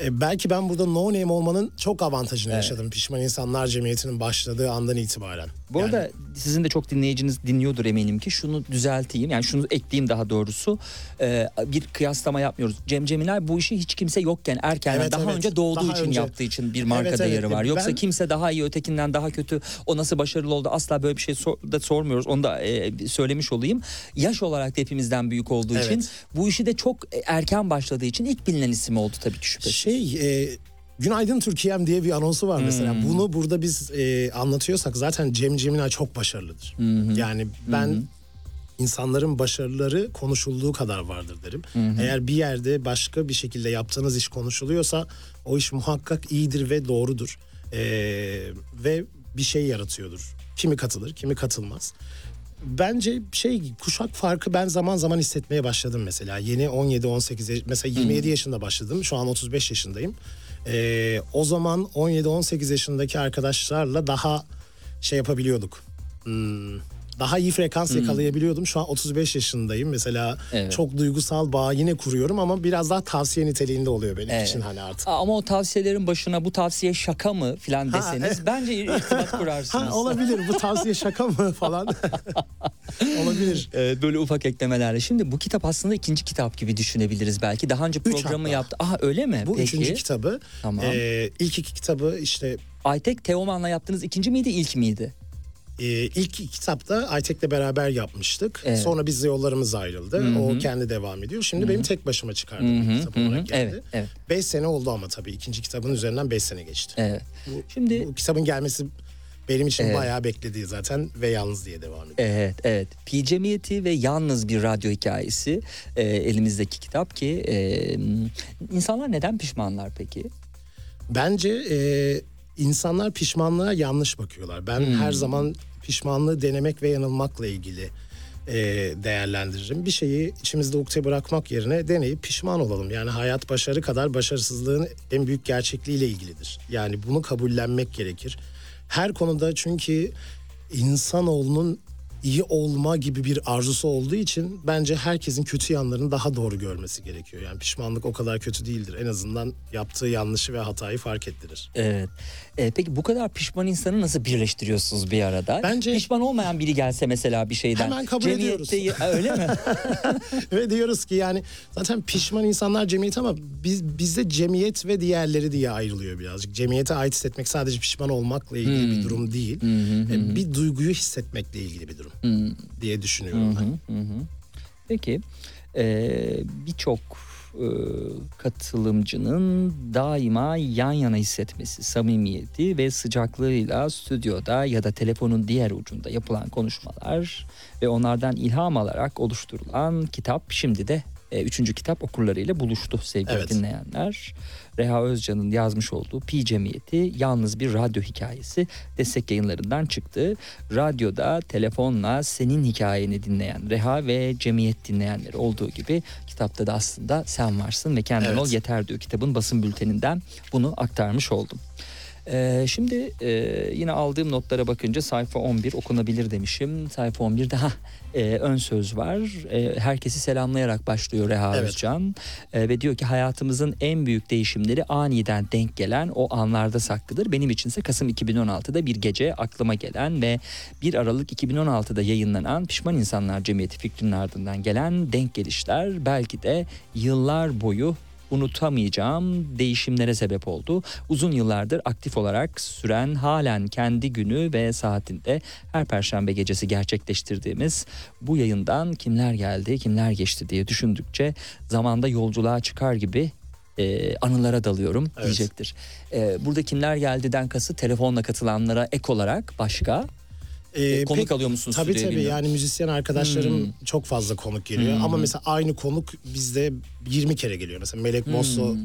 E, belki ben burada no name olmanın çok avantajını yaşadım Pişman İnsanlar Cemiyeti'nin başladığı andan itibaren. Bu Yani- arada sizin de çok dinleyiciniz dinliyordur eminim ki şunu düzelteyim yani şunu ekleyeyim daha doğrusu Ee, bir kıyaslama yapmıyoruz. Cem Ceminay bu işi hiç kimse yokken erkenden Evet, daha evet. önce doğduğu Daha için önce. yaptığı için bir marka Evet, evet. değeri var. Yoksa Ben- kimse daha iyi ötekinden daha kötü o nasıl başarılı oldu asla böyle bir şey sor- da sormuyoruz. Onu da e, söylemiş olayım. Yaş olarak da hepimizden büyük olduğu Evet. için bu işi de çok erken başladığı için ilk bilinen isim oldu tabii ki şüphesiz. Şey e, Günaydın Türkiye'm diye bir anonsu var mesela. Hmm. Bunu burada biz e, anlatıyorsak zaten Cem Cemilay çok başarılıdır. Yani ben insanların başarıları konuşulduğu kadar vardır derim. Eğer bir yerde başka bir şekilde yaptığınız iş konuşuluyorsa o iş muhakkak iyidir ve doğrudur. E, ve bir şey yaratıyordur. Kimi katılır, kimi katılmaz. Bence şey kuşak farkı ben zaman zaman hissetmeye başladım mesela. Yeni 17-18 yaş- mesela 27 yaşında başladım. Şu an 35 yaşındayım. Ee, o zaman 17-18 yaşındaki arkadaşlarla daha şey yapabiliyorduk. Hmm, daha iyi frekans yakalayabiliyordum. Şu an 35 yaşındayım. Mesela Evet. çok duygusal bağ yine kuruyorum ama biraz daha tavsiye niteliğinde oluyor benim Evet. için hani artık. Ama o tavsiyelerin başına bu tavsiye şaka mı filan Ha, deseniz evet. bence irtibat kurarsınız. Ha olabilir bu tavsiye şaka mı falan. olabilir. Ee, böyle ufak eklemelerle. Şimdi bu kitap aslında ikinci kitap gibi düşünebiliriz belki. Daha önce programı yaptı. Aha öyle mi? Bu Peki. üçüncü kitabı. Tamam. Ee, ilk iki kitabı işte Aytek Teoman'la yaptığınız ikinci miydi ilk miydi? E, ilk kitapta Aytek'le beraber yapmıştık. Evet. Sonra bizle yollarımız ayrıldı. O kendi devam ediyor. Şimdi benim tek başıma çıkardığım bir kitap olarak geldi. Evet, evet, Beş sene oldu ama tabii ikinci kitabın üzerinden beş sene geçti. evet. Bu, Şimdi bu kitabın gelmesi benim için bayağı beklediği zaten ve yalnız diye devam ediyor. Evet, evet. Pi Cemiyeti ve yalnız bir radyo hikayesi e, elimizdeki kitap ki e, insanlar neden pişmanlar peki? Bence e, insanlar pişmanlığa yanlış bakıyorlar. Ben Hmm. her zaman pişmanlığı denemek ve yanılmakla ilgili e, değerlendiririm. Bir şeyi içimizde ukde bırakmak yerine deneyip pişman olalım. Yani hayat başarı kadar başarısızlığın en büyük gerçekliğiyle ilgilidir. Yani bunu kabullenmek gerekir. Her konuda çünkü insanoğlunun iyi olma gibi bir arzusu olduğu için bence herkesin kötü yanlarını daha doğru görmesi gerekiyor. Yani pişmanlık o kadar kötü değildir. En azından yaptığı yanlışı ve hatayı fark ettirir. Evet. E, peki bu kadar pişman insanı nasıl birleştiriyorsunuz bir arada? Bence- Pişman olmayan biri gelse mesela bir şeyden. Hemen kabul Cemiyette- Ha, Öyle mi? ve diyoruz ki yani zaten pişman insanlar cemiyet ama biz bizde cemiyet ve diğerleri diye ayrılıyor birazcık. Cemiyete ait hissetmek sadece pişman olmakla ilgili bir durum değil. E, Bir duyguyu hissetmekle ilgili bir durum diye düşünüyorum ben. Peki e, birçok e, katılımcının daima yan yana hissetmesi, samimiyeti ve sıcaklığıyla stüdyoda ya da telefonun diğer ucunda yapılan konuşmalar ve onlardan ilham alarak oluşturulan kitap şimdi de e, üçüncü kitap okurlarıyla buluştu sevgili Evet. dinleyenler. Reha Özcan'ın yazmış olduğu Pi Cemiyeti yalnız bir radyo hikayesi destek yayınlarından çıktı. Radyoda telefonla senin hikayeni dinleyen Reha ve Cemiyet dinleyenleri olduğu gibi kitapta da aslında sen varsın ve kendin Evet. ol yeter diyor kitabın basın bülteninden bunu aktarmış oldum. Ee, şimdi e, yine aldığım notlara bakınca sayfa 11 okunabilir demişim. Sayfa 11'de ha ön söz var. E, herkesi selamlayarak başlıyor Reha Evet. Özcan. E, ve diyor ki hayatımızın en büyük değişimleri aniden denk gelen o anlarda saklıdır. Benim içinse Kasım 2016'da bir gece aklıma gelen ve 1 Aralık 2016'da yayınlanan Pişman İnsanlar Cemiyeti fikrinin ardından gelen denk gelişler belki de yıllar boyu unutamayacağım değişimlere sebep oldu. Uzun yıllardır aktif olarak süren halen kendi günü ve saatinde her perşembe gecesi gerçekleştirdiğimiz bu yayından kimler geldi kimler geçti diye düşündükçe zamanda yolculuğa çıkar gibi e, anılara dalıyorum Evet. diyecektir. E, burada kimler geldiden kası telefonla katılanlara ek olarak başka Ee, konuk pek- alıyor musun Tabii tabii bilmiyorum. yani müzisyen arkadaşlarım Hmm. çok fazla konuk geliyor. Ama mesela aynı konuk bizde 20 kere geliyor. Mesela Melek Hmm. Mosso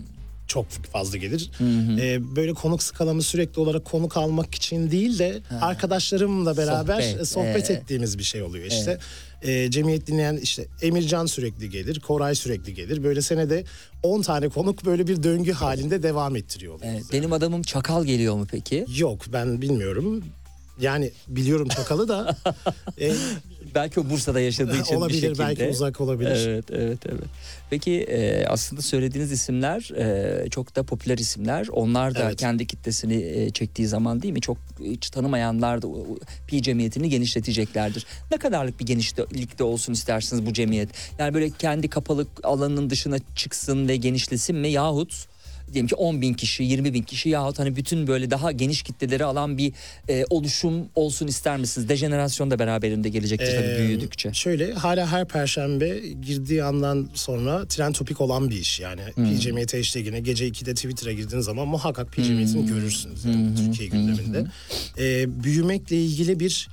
çok fazla gelir. Ee, böyle konuk skalamı sürekli olarak konuk almak için değil de arkadaşlarımla beraber Sohbet, sohbet, sohbet ee. ettiğimiz bir şey oluyor işte. Ee, cemiyet dinleyen işte Emircan sürekli gelir, Koray sürekli gelir. Böyle senede 10 tane konuk böyle bir döngü halinde devam ettiriyor. Evet, benim adamım Çakal geliyor mu peki? Yok ben bilmiyorum. Yani biliyorum Çakal'ı da e, Belki o Bursa'da yaşadığı için bir olabilir şekilde. belki uzak olabilir. Evet, evet, evet. Peki e, aslında söylediğiniz isimler e, çok da popüler isimler. Onlar da Evet. kendi kitlesini e, çektiği zaman değil mi? Çok hiç tanımayanlar da pi cemiyetini genişleteceklerdir. Ne kadarlık bir genişlikte olsun istersiniz bu cemiyet? Yani böyle kendi kapalı alanının dışına çıksın ve genişlesin mi? Yahut diyelim ki 10 bin kişi, 20 bin kişi yahut hani bütün böyle daha geniş kitleleri alan bir e, oluşum olsun ister misiniz? Dejenerasyon da beraberinde gelecektir tabii Ee, büyüdükçe. Şöyle hala her perşembe girdiği andan sonra trend topik olan bir iş yani. Hmm. Cemiyeti hashtagine gece 2'de Twitter'a girdiğiniz zaman muhakkak Pi Hmm. Görürsünüz yani Türkiye gündeminde. Ee, büyümekle ilgili bir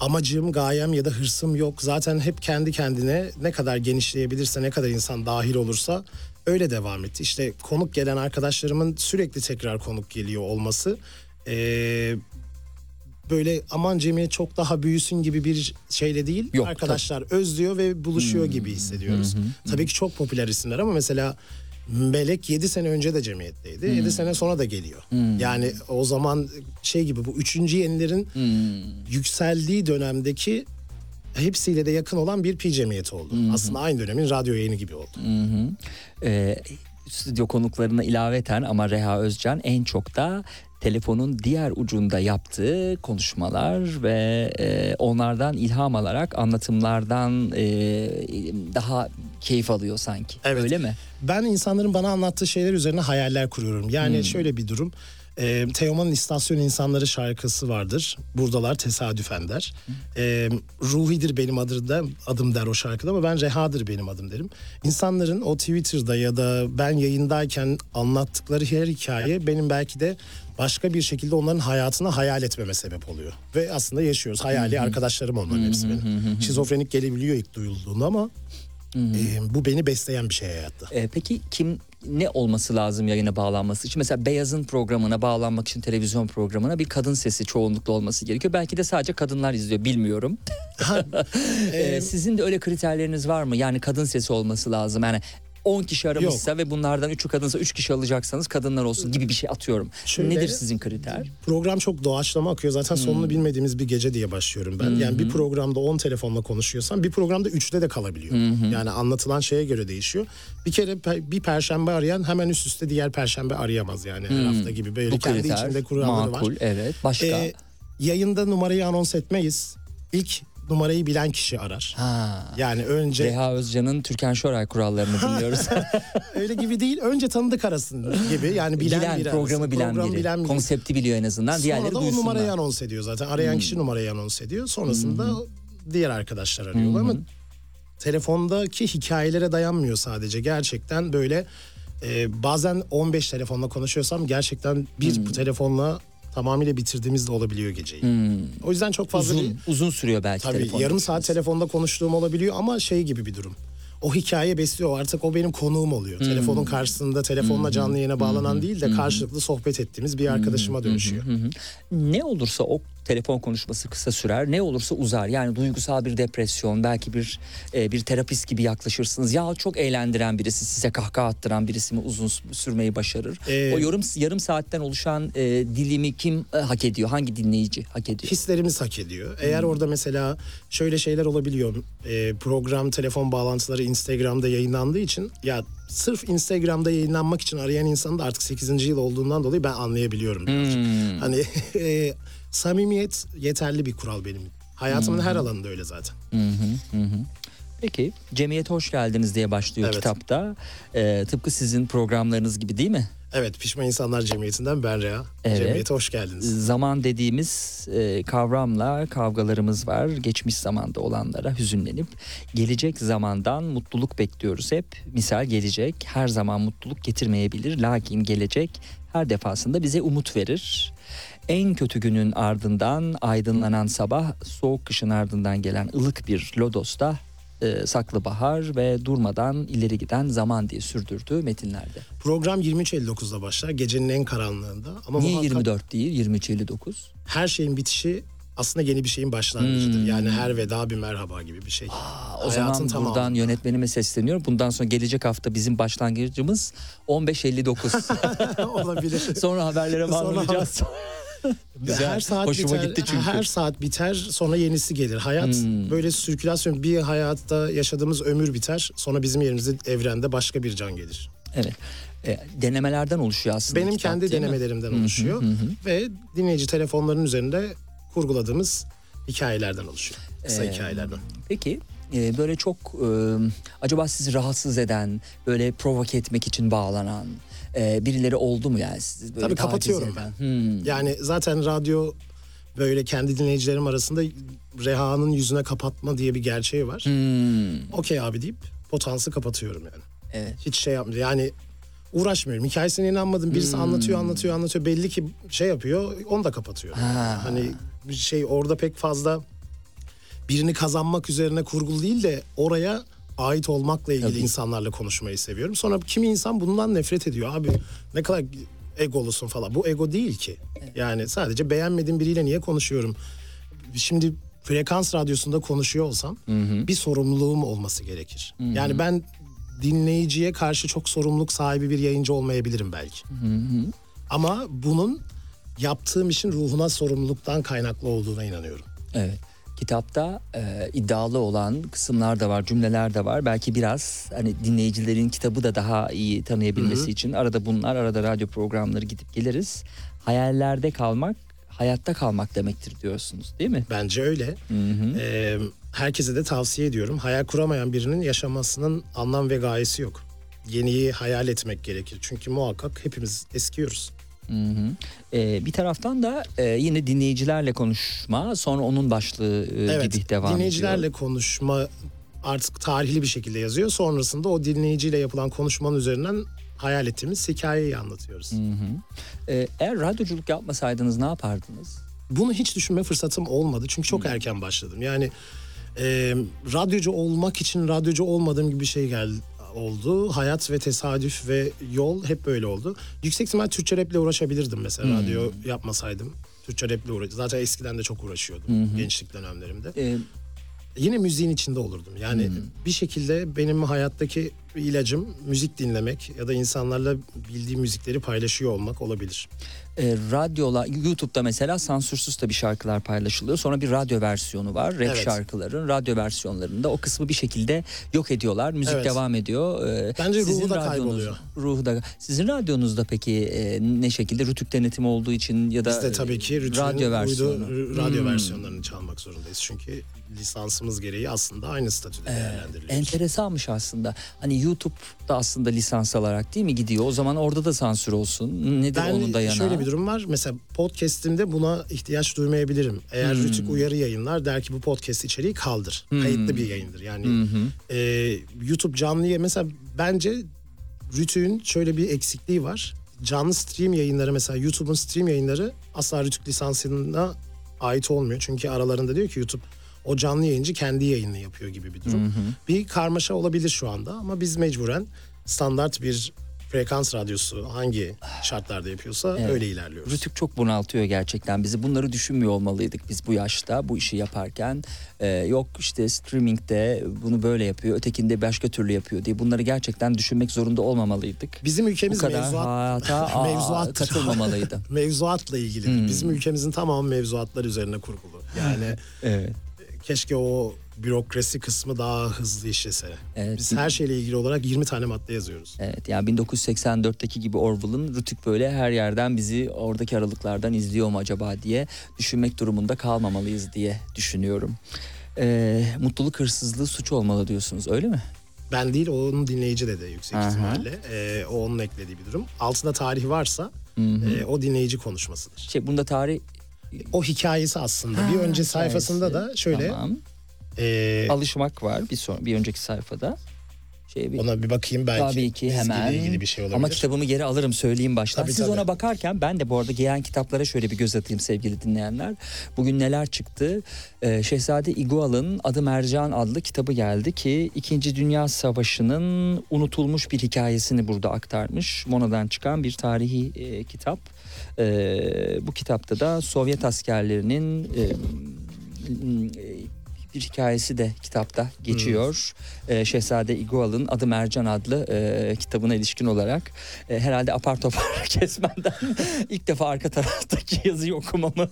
amacım, gayem ya da hırsım yok. Zaten hep kendi kendine ne kadar genişleyebilirse, ne kadar insan dahil olursa öyle devam etti. İşte konuk gelen arkadaşlarımın sürekli tekrar konuk geliyor olması... ee, böyle aman cemiyet çok daha büyüsün gibi bir şeyle değil. Yok, Arkadaşlar özlüyor ve buluşuyor gibi hissediyoruz. Tabii ki çok popüler isimler ama mesela Melek 7 sene önce de cemiyetteydi. 7 sene sonra da geliyor. Yani o zaman şey gibi bu üçüncü yenilerin yükseldiği dönemdeki hepsiyle de yakın olan bir pi cemiyeti oldu. Aslında aynı dönemin radyo yayını gibi oldu. e, stüdyo konuklarına ilaveten ama Reha Özcan en çok da telefonun diğer ucunda yaptığı konuşmalar ve e, onlardan ilham alarak anlatımlardan e, daha keyif alıyor sanki. Evet. Öyle mi? Ben insanların bana anlattığı şeyler üzerine hayaller kuruyorum. Yani şöyle bir durum. E, Teoman'ın İstasyon İnsanları şarkısı vardır. Buradalar tesadüfen der. E, Ruhi'dir benim adım, da, adım der o şarkıda ama ben Reha'dır benim adım derim. İnsanların o Twitter'da ya da ben yayındayken anlattıkları her hikaye benim belki de başka bir şekilde onların hayatını hayal etmeme sebep oluyor. Ve aslında yaşıyoruz. Hayali arkadaşlarım onların hepsi benim. Şizofrenik gelebiliyor ilk duyulduğunda ama Ee, bu beni besleyen bir şey hayatta. E, peki kim ne olması lazım yayına bağlanması için? Mesela Beyaz'ın programına bağlanmak için televizyon programına bir kadın sesi çoğunlukla olması gerekiyor. Belki de sadece kadınlar izliyor bilmiyorum. E, sizin de öyle kriterleriniz var mı? Yani kadın sesi olması lazım. Yani 10 kişi aramışsa ve bunlardan 3'ü kadınsa 3 kişi alacaksanız kadınlar olsun gibi bir şey atıyorum. Şöyle- Nedir sizin kriter? Program çok doğaçlama akıyor. Zaten sonunu bilmediğimiz bir gece diye başlıyorum ben. Yani bir programda 10 telefonla konuşuyorsam bir programda 3'te de kalabiliyor. Yani anlatılan şeye göre değişiyor. Bir kere bir perşembe arayan hemen üst üste diğer perşembe arayamaz yani her hafta gibi. Böyle Bu kendi kriter içinde kuralları makul var. evet. Başka? Ee, yayında numarayı anons etmeyiz. İlk numarayı bilen kişi arar. ha. Yani önce Reha Özcan'ın Türkan Şoray kurallarını dinliyoruz. öyle gibi değil. Önce tanıdık arasın gibi. Yani bilen, bilen, biri programı arasın. bilen Program biri. bilen biri. Konsepti biliyor en azından. Diğerleri Sonra da o duysunlar. Hmm. numarayı anons ediyor zaten. Arayan kişi numarayı anons ediyor. Sonrasında diğer arkadaşlar arıyorlar ama telefondaki hikayelere dayanmıyor sadece. Gerçekten böyle e, bazen 15 telefonla konuşuyorsam gerçekten bir Hmm. telefonla tamamıyla bitirdiğimiz de olabiliyor geceyi. O yüzden çok fazla bir- Uzun, uzun sürüyor belki Tabii telefon yarım saat telefonda konuştuğum olabiliyor ama şey gibi bir durum. O hikaye besliyor artık o benim konuğum oluyor. Telefonun karşısında telefonla canlı yayına bağlanan değil de karşılıklı sohbet ettiğimiz bir arkadaşıma dönüşüyor. Ne olursa o telefon konuşması kısa sürer. Ne olursa uzar. Yani duygusal bir depresyon, belki bir e, bir terapist gibi yaklaşırsınız. Ya çok eğlendiren birisi, size kahkaha attıran birisi mi uzun sürmeyi başarır? Ee, o yarım yarım saatten oluşan e, dilimi kim e, hak ediyor? Hangi dinleyici hak ediyor? Hislerimiz hak ediyor. Eğer orada mesela şöyle şeyler olabiliyor. Ee, program telefon bağlantıları Instagram'da yayınlandığı için ya sırf Instagram'da yayınlanmak için arayan insanın da artık 8. yıl olduğundan dolayı ben anlayabiliyorum birazcık. Hani e, samimiyet yeterli bir kural benim. Hayatımın her alanında öyle zaten. Peki Cemiyete hoş geldiniz diye başlıyor Evet. kitapta. E, tıpkı sizin programlarınız gibi değil mi? Evet Pişman İnsanlar Cemiyeti'nden ben Rea. Evet. Cemiyete hoş geldiniz. Zaman dediğimiz e, kavramla kavgalarımız var. Geçmiş zamanda olanlara hüzünlenip gelecek zamandan mutluluk bekliyoruz hep. Misal gelecek her zaman mutluluk getirmeyebilir. Lakin gelecek her defasında bize umut verir. En kötü günün ardından aydınlanan sabah, soğuk kışın ardından gelen ılık bir lodosta e, saklı bahar ve durmadan ileri giden zaman diye sürdürdüğü metinlerde. Program 23.59'da başlar. Gecenin en karanlığında. Ama Niye muhakkak 24 değil 23.59? her şeyin bitişi aslında yeni bir şeyin başlangıcıdır. Yani her veda bir merhaba gibi bir şey. Hmm. O Hayatın zaman buradan yönetmenime sesleniyorum. Bundan sonra gelecek hafta bizim başlangıcımız 15.59. olabilir. sonra haberlere Sonra bağlanacağız. Güzel. Her saat Hoşuma biter, gitti çünkü. Her saat biter sonra yenisi gelir. Hayat Hmm. böyle sirkülasyon bir hayatta yaşadığımız ömür biter. Sonra bizim yerimizde evrende başka bir can gelir. Evet. E, denemelerden oluşuyor aslında. Benim kitap, kendi değil mi? denemelerimden oluşuyor. Ve dinleyici telefonlarının üzerinde kurguladığımız hikayelerden oluşuyor. Kısa Ee, hikayelerden. Peki e, böyle çok e, acaba sizi rahatsız eden, böyle provoke etmek için bağlanan e, birileri oldu mu yani? Sizi böyle Tabii taciz kapatıyorum eden? ben. Hmm. Yani zaten radyo böyle kendi dinleyicilerim arasında Reha'nın yüzüne kapatma diye bir gerçeği var. Hmm. Okey abi deyip potansı kapatıyorum yani. Evet. Hiç şey yapmıyorum. Yani uğraşmıyorum. Hikayesine inanmadım. Birisi anlatıyor anlatıyor anlatıyor. Belli ki şey yapıyor. Onu da kapatıyorum. Ha. Hani bir şey orada pek fazla birini kazanmak üzerine kurgulu değil de oraya ait olmakla ilgili Tabii. insanlarla konuşmayı seviyorum. Sonra kimi insan bundan nefret ediyor. Abi ne kadar egolusun falan. Bu ego değil ki. Yani sadece beğenmediğim biriyle niye konuşuyorum? Şimdi frekans radyosunda konuşuyor olsam bir sorumluluğum olması gerekir. Yani ben dinleyiciye karşı çok sorumluluk sahibi bir yayıncı olmayabilirim belki. Ama bunun yaptığım işin ruhuna sorumluluktan kaynaklı olduğuna inanıyorum. Evet. Kitapta e, iddialı olan kısımlar da var, cümleler de var. Belki biraz hani dinleyicilerin kitabı da daha iyi tanıyabilmesi için arada bunlar, arada radyo programları gidip geliriz. Hayallerde kalmak, hayatta kalmak demektir diyorsunuz, değil mi? Bence öyle. Ee, herkese de tavsiye ediyorum. Hayal kuramayan birinin yaşamasının anlam ve gayesi yok. Yeniyi hayal etmek gerekir. Çünkü muhakkak hepimiz eskiyoruz. Hı hı. E, bir taraftan da e, yine dinleyicilerle konuşma, sonra onun başlığı e, Evet, gibi devam dinleyicilerle ediyor. konuşma artık tarihli bir şekilde yazıyor. Sonrasında o dinleyiciyle yapılan konuşmanın üzerinden hayal ettiğimiz hikayeyi anlatıyoruz. E, eğer radyoculuk yapmasaydınız ne yapardınız? Bunu hiç düşünme fırsatım olmadı çünkü çok erken başladım. Yani Ee, radyocu olmak için radyocu olmadığım gibi bir şey geldi oldu. Hayat ve tesadüf ve yol hep böyle oldu. Yüksek ihtimal Türkçe raple uğraşabilirdim mesela radyo yapmasaydım. Türkçe raple uğraş. Zaten eskiden de çok uğraşıyordum gençlik dönemlerimde. Ee, Yine müziğin içinde olurdum. Yani bir şekilde benim hayattaki ilacım müzik dinlemek ya da insanlarla bildiğim müzikleri paylaşıyor olmak olabilir. E, radyola YouTube'da mesela sansürsüz tabii şarkılar paylaşılıyor. Sonra bir radyo versiyonu var. Rap Evet. şarkıların radyo versiyonlarında o kısmı bir şekilde yok ediyorlar. Müzik Evet. devam ediyor. Ee, Bence ruhu sizin da radyonuz- kayboluyor. Ruhu da. Sizin radyonuzda peki e, ne şekilde rütük denetimi olduğu için ya da Biz de tabii ki e, radyo uydu versiyonu. r- radyo Hmm. versiyonlarını çalmak zorundayız. Çünkü lisansımız gereği aslında aynı statüde değerlendiriliyor. Enteresanmış aslında. Hani YouTube'da aslında lisans alarak değil mi gidiyor? O zaman orada da sansür olsun. Nedir Ben onun dayanağı? şöyle bir durum var. Mesela podcast'imde buna ihtiyaç duymayabilirim. Eğer Hmm. Rütük uyarı yayınlar der ki bu podcast içeriği kaldır. Kayıtlı bir yayındır. Yani e, YouTube canlı yayın mesela bence Rütük'ün şöyle bir eksikliği var. Canlı stream yayınları mesela YouTube'un stream yayınları asla Rütük lisansına ait olmuyor. Çünkü aralarında diyor ki YouTube o canlı yayıncı kendi yayını yapıyor gibi bir durum. Bir karmaşa olabilir şu anda ama biz mecburen standart bir frekans radyosu hangi şartlarda yapıyorsa Evet. öyle ilerliyoruz. Rütük çok bunaltıyor gerçekten bizi. Bunları düşünmüyor olmalıydık biz bu yaşta bu işi yaparken. Ee, yok işte streamingde bunu böyle yapıyor, ötekinde başka türlü yapıyor diye bunları gerçekten düşünmek zorunda olmamalıydık. Bizim Bu ülkemiz kadar mevzuat, hayata mevzuattır. katılmamalıydı. mevzuatla ilgili. Hmm. Bizim ülkemizin tamamı mevzuatlar üzerine kurgulu. Yani Evet. Keşke o bürokrasi kısmı daha hızlı işlese. Evet. Biz her şeyle ilgili olarak 20 tane madde yazıyoruz. Evet yani 1984'teki gibi Orwell'ın Rütük böyle her yerden bizi oradaki aralıklardan izliyor mu acaba diye düşünmek durumunda kalmamalıyız diye düşünüyorum. Ee, mutluluk hırsızlığı suç olmalı diyorsunuz öyle mi? Ben değil onun dinleyici dedi yüksek Aha. ihtimalle. Ee, o onun eklediği bir durum. Altında tarih varsa e, o dinleyici konuşmasıdır. Şey bunda tarih O hikayesi aslında. Ha, bir önce sayfasında hikayesi. da şöyle Tamam. e, Alışmak var bir son bir önceki sayfada. Şey bir ona bir bakayım belki. Tabii ki hemen. ilgili bir şey olabilir. Ama kitabımı geri alırım söyleyeyim baştan. Tabii, Siz tabii. ona bakarken ben de bu arada gelen kitaplara şöyle bir göz atayım sevgili dinleyenler. Bugün neler çıktı? Ee, Şehzade Igual'ın Adı Mercan adlı kitabı geldi ki 2. Dünya Savaşı'nın unutulmuş bir hikayesini burada aktarmış. Mona'dan çıkan bir tarihi e, kitap. Ee, bu kitapta da Sovyet askerlerinin e, bir hikayesi de kitapta geçiyor. Ee, Şehzade Igual'ın Adı Mercan adlı e, kitabına ilişkin olarak e, herhalde apar topar kesmenden ilk defa arka taraftaki yazıyı okumamı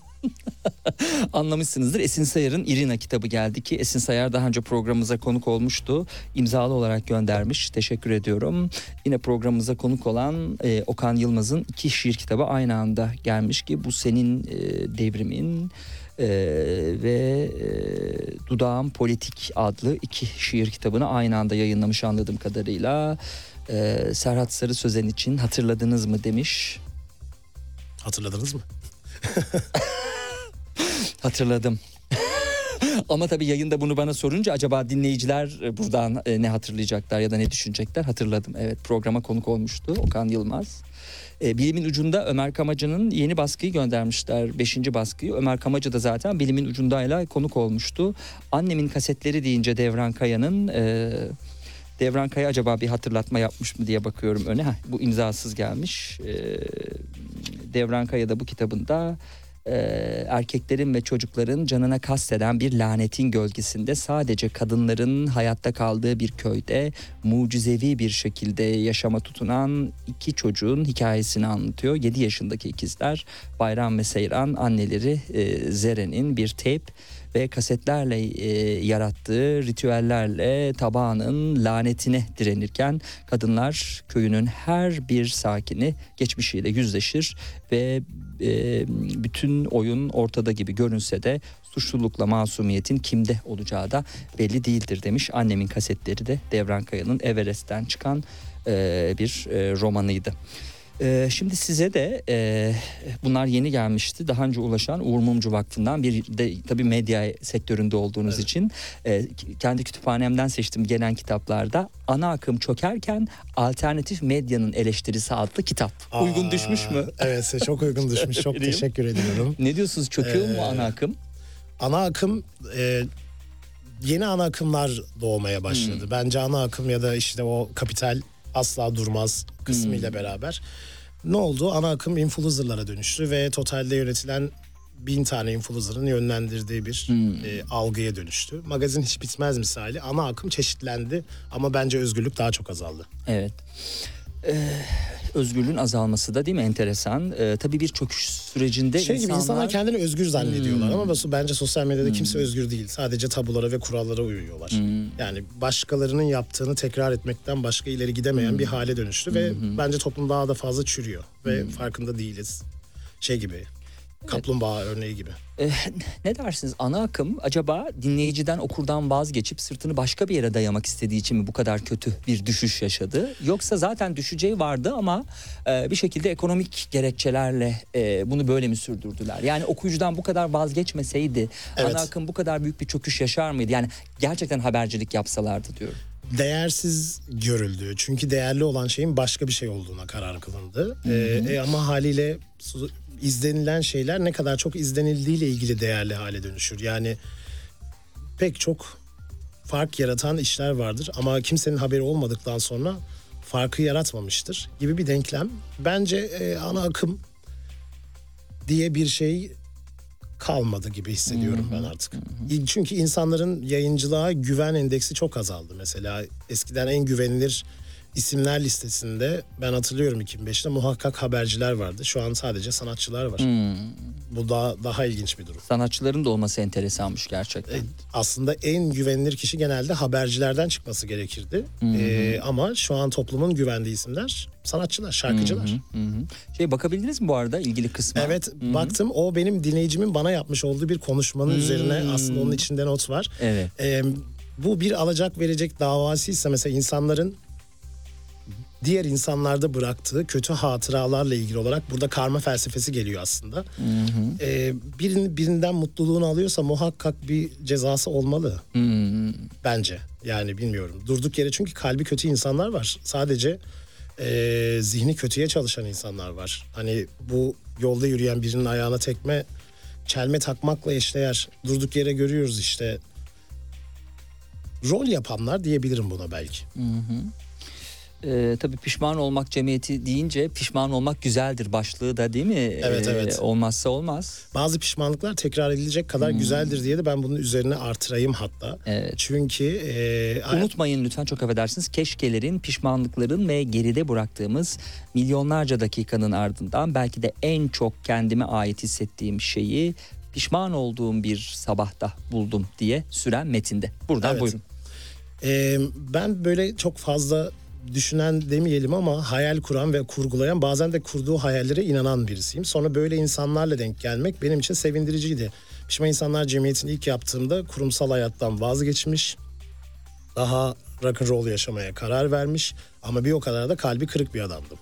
anlamışsınızdır. Esin Sayar'ın İrina kitabı geldi ki Esin Sayar daha önce programımıza konuk olmuştu. İmzalı olarak göndermiş. Teşekkür ediyorum. Yine programımıza konuk olan e, Okan Yılmaz'ın iki şiir kitabı aynı anda gelmiş ki bu senin e, devrimin e, ve e, Dudağım Politik adlı iki şiir kitabını aynı anda yayınlamış anladığım kadarıyla. E, Serhat Sarı Sözen için hatırladınız mı demiş. Hatırladınız mı? Hatırladım. Ama tabii yayında bunu bana sorunca acaba dinleyiciler buradan e, ne hatırlayacaklar ya da ne düşünecekler hatırladım. Evet programa konuk olmuştu Okan Yılmaz. E, bilimin ucunda Ömer Kamacı'nın yeni baskıyı göndermişler. Beşinci baskıyı. Ömer Kamacı da zaten bilimin ucundayla konuk olmuştu. Annemin kasetleri deyince Devran Kaya'nın... E, Devran Kaya acaba bir hatırlatma yapmış mı diye bakıyorum öne. Heh, bu imzasız gelmiş. E, Devran Kaya da bu kitabında e, erkeklerin ve çocukların canına kasteden bir lanetin gölgesinde sadece kadınların hayatta kaldığı bir köyde mucizevi bir şekilde yaşama tutunan iki çocuğun hikayesini anlatıyor. 7 yaşındaki ikizler Bayram ve Seyran anneleri e, Zeren'in bir teyp ve kasetlerle e, yarattığı ritüellerle tabağının lanetine direnirken kadınlar köyünün her bir sakini geçmişiyle yüzleşir ve e, bütün oyun ortada gibi görünse de suçlulukla masumiyetin kimde olacağı da belli değildir demiş. Annemin kasetleri de Devran Kaya'nın Everest'ten çıkan e, bir e, romanıydı. Ee, şimdi size de e, bunlar yeni gelmişti. Daha önce ulaşan Uğur Mumcu Vakfı'ndan bir de tabii medya sektöründe olduğunuz Evet. için e, kendi kütüphanemden seçtim gelen kitaplarda Ana Akım Çökerken Alternatif Medyanın Eleştirisi adlı kitap. Uygun Aa, düşmüş mü? Evet çok uygun düşmüş. Çok teşekkür ediyorum. Ne diyorsunuz çöküyor mu Ee, ana akım? Ana akım e, yeni ana akımlar doğmaya başladı. Bence ana akım ya da işte o kapital asla durmaz kısmıyla beraber. Ne oldu? Ana akım influencer'lara dönüştü ve totalde yönetilen bin tane influencer'ın yönlendirdiği bir e, algıya dönüştü. Magazin hiç bitmez misali. Ana akım çeşitlendi ama bence özgürlük daha çok azaldı. Evet. Ee, özgürlüğün azalması da değil mi enteresan? Ee, tabii bir çöküş sürecinde Şey gibi insanlar... insanlar kendini özgür zannediyorlar ama bas- bence sosyal medyada kimse özgür değil. Sadece tabulara ve kurallara uyuyorlar. Yani başkalarının yaptığını tekrar etmekten başka ileri gidemeyen bir hale dönüştü ve bence toplum daha da fazla çürüyor ve farkında değiliz. Şey gibi. Kaplumbağa örneği gibi. Ee, ne dersiniz ana akım acaba dinleyiciden okurdan vazgeçip sırtını başka bir yere dayamak istediği için mi bu kadar kötü bir düşüş yaşadı? Yoksa zaten düşeceği vardı ama e, bir şekilde ekonomik gerekçelerle e, bunu böyle mi sürdürdüler? Yani okuyucudan bu kadar vazgeçmeseydi Evet. ana akım bu kadar büyük bir çöküş yaşar mıydı? Yani gerçekten habercilik yapsalardı diyorum. Değersiz görüldü. Çünkü değerli olan şeyin başka bir şey olduğuna karar kılındı. Ee, e, ama haliyle izlenilen şeyler ne kadar çok izlenildiğiyle ilgili değerli hale dönüşür. Yani pek çok fark yaratan işler vardır ama kimsenin haberi olmadıktan sonra farkı yaratmamıştır gibi bir denklem. Bence e, ana akım diye bir şey kalmadı gibi hissediyorum ben artık. Çünkü insanların yayıncılığa güven endeksi çok azaldı. Mesela eskiden en güvenilir isimler listesinde ben hatırlıyorum 2005'te muhakkak haberciler vardı. Şu an sadece sanatçılar var. Bu da daha ilginç bir durum. Sanatçıların da olması enteresanmış gerçekten. E, aslında en güvenilir kişi genelde habercilerden çıkması gerekirdi. E, ama şu an toplumun güvendiği isimler sanatçılar, şarkıcılar. Hı hı. Şey bakabildiniz mi bu arada ilgili kısma? Evet baktım o benim dinleyicimin bana yapmış olduğu bir konuşmanın üzerine aslında onun içinde not var. Evet. Ee, bu bir alacak verecek davasıysa mesela insanların diğer insanlarda bıraktığı kötü hatıralarla ilgili olarak burada karma felsefesi geliyor aslında. Ee, birini, birinden mutluluğunu alıyorsa muhakkak bir cezası olmalı. Bence yani bilmiyorum. Durduk yere çünkü kalbi kötü insanlar var. Sadece e, zihni kötüye çalışan insanlar var. Hani bu yolda yürüyen birinin ayağına tekme çelme takmakla eşdeğer. Durduk yere görüyoruz işte. Rol yapanlar diyebilirim buna belki. Ee, tabii pişman olmak cemiyeti deyince pişman olmak güzeldir başlığı da değil mi? Evet, Ee, evet. Olmazsa olmaz. Bazı pişmanlıklar tekrar edilecek kadar güzeldir diye de ben bunun üzerine artırayım hatta. Evet. Çünkü e, Unutmayın lütfen çok affedersiniz keşkelerin, pişmanlıkların ve geride bıraktığımız milyonlarca dakikanın ardından belki de en çok kendime ait hissettiğim şeyi pişman olduğum bir sabahta buldum diye süren metinde. Buradan Evet. buyurun. Ee, ben böyle çok fazla düşünen demeyelim ama hayal kuran ve kurgulayan bazen de kurduğu hayallere inanan birisiyim. Sonra böyle insanlarla denk gelmek benim için sevindiriciydi. Pişman İnsanlar Cemiyeti'ni ilk yaptığımda kurumsal hayattan vazgeçmiş. Daha rock and roll yaşamaya karar vermiş ama bir o kadar da kalbi kırık bir adamdım.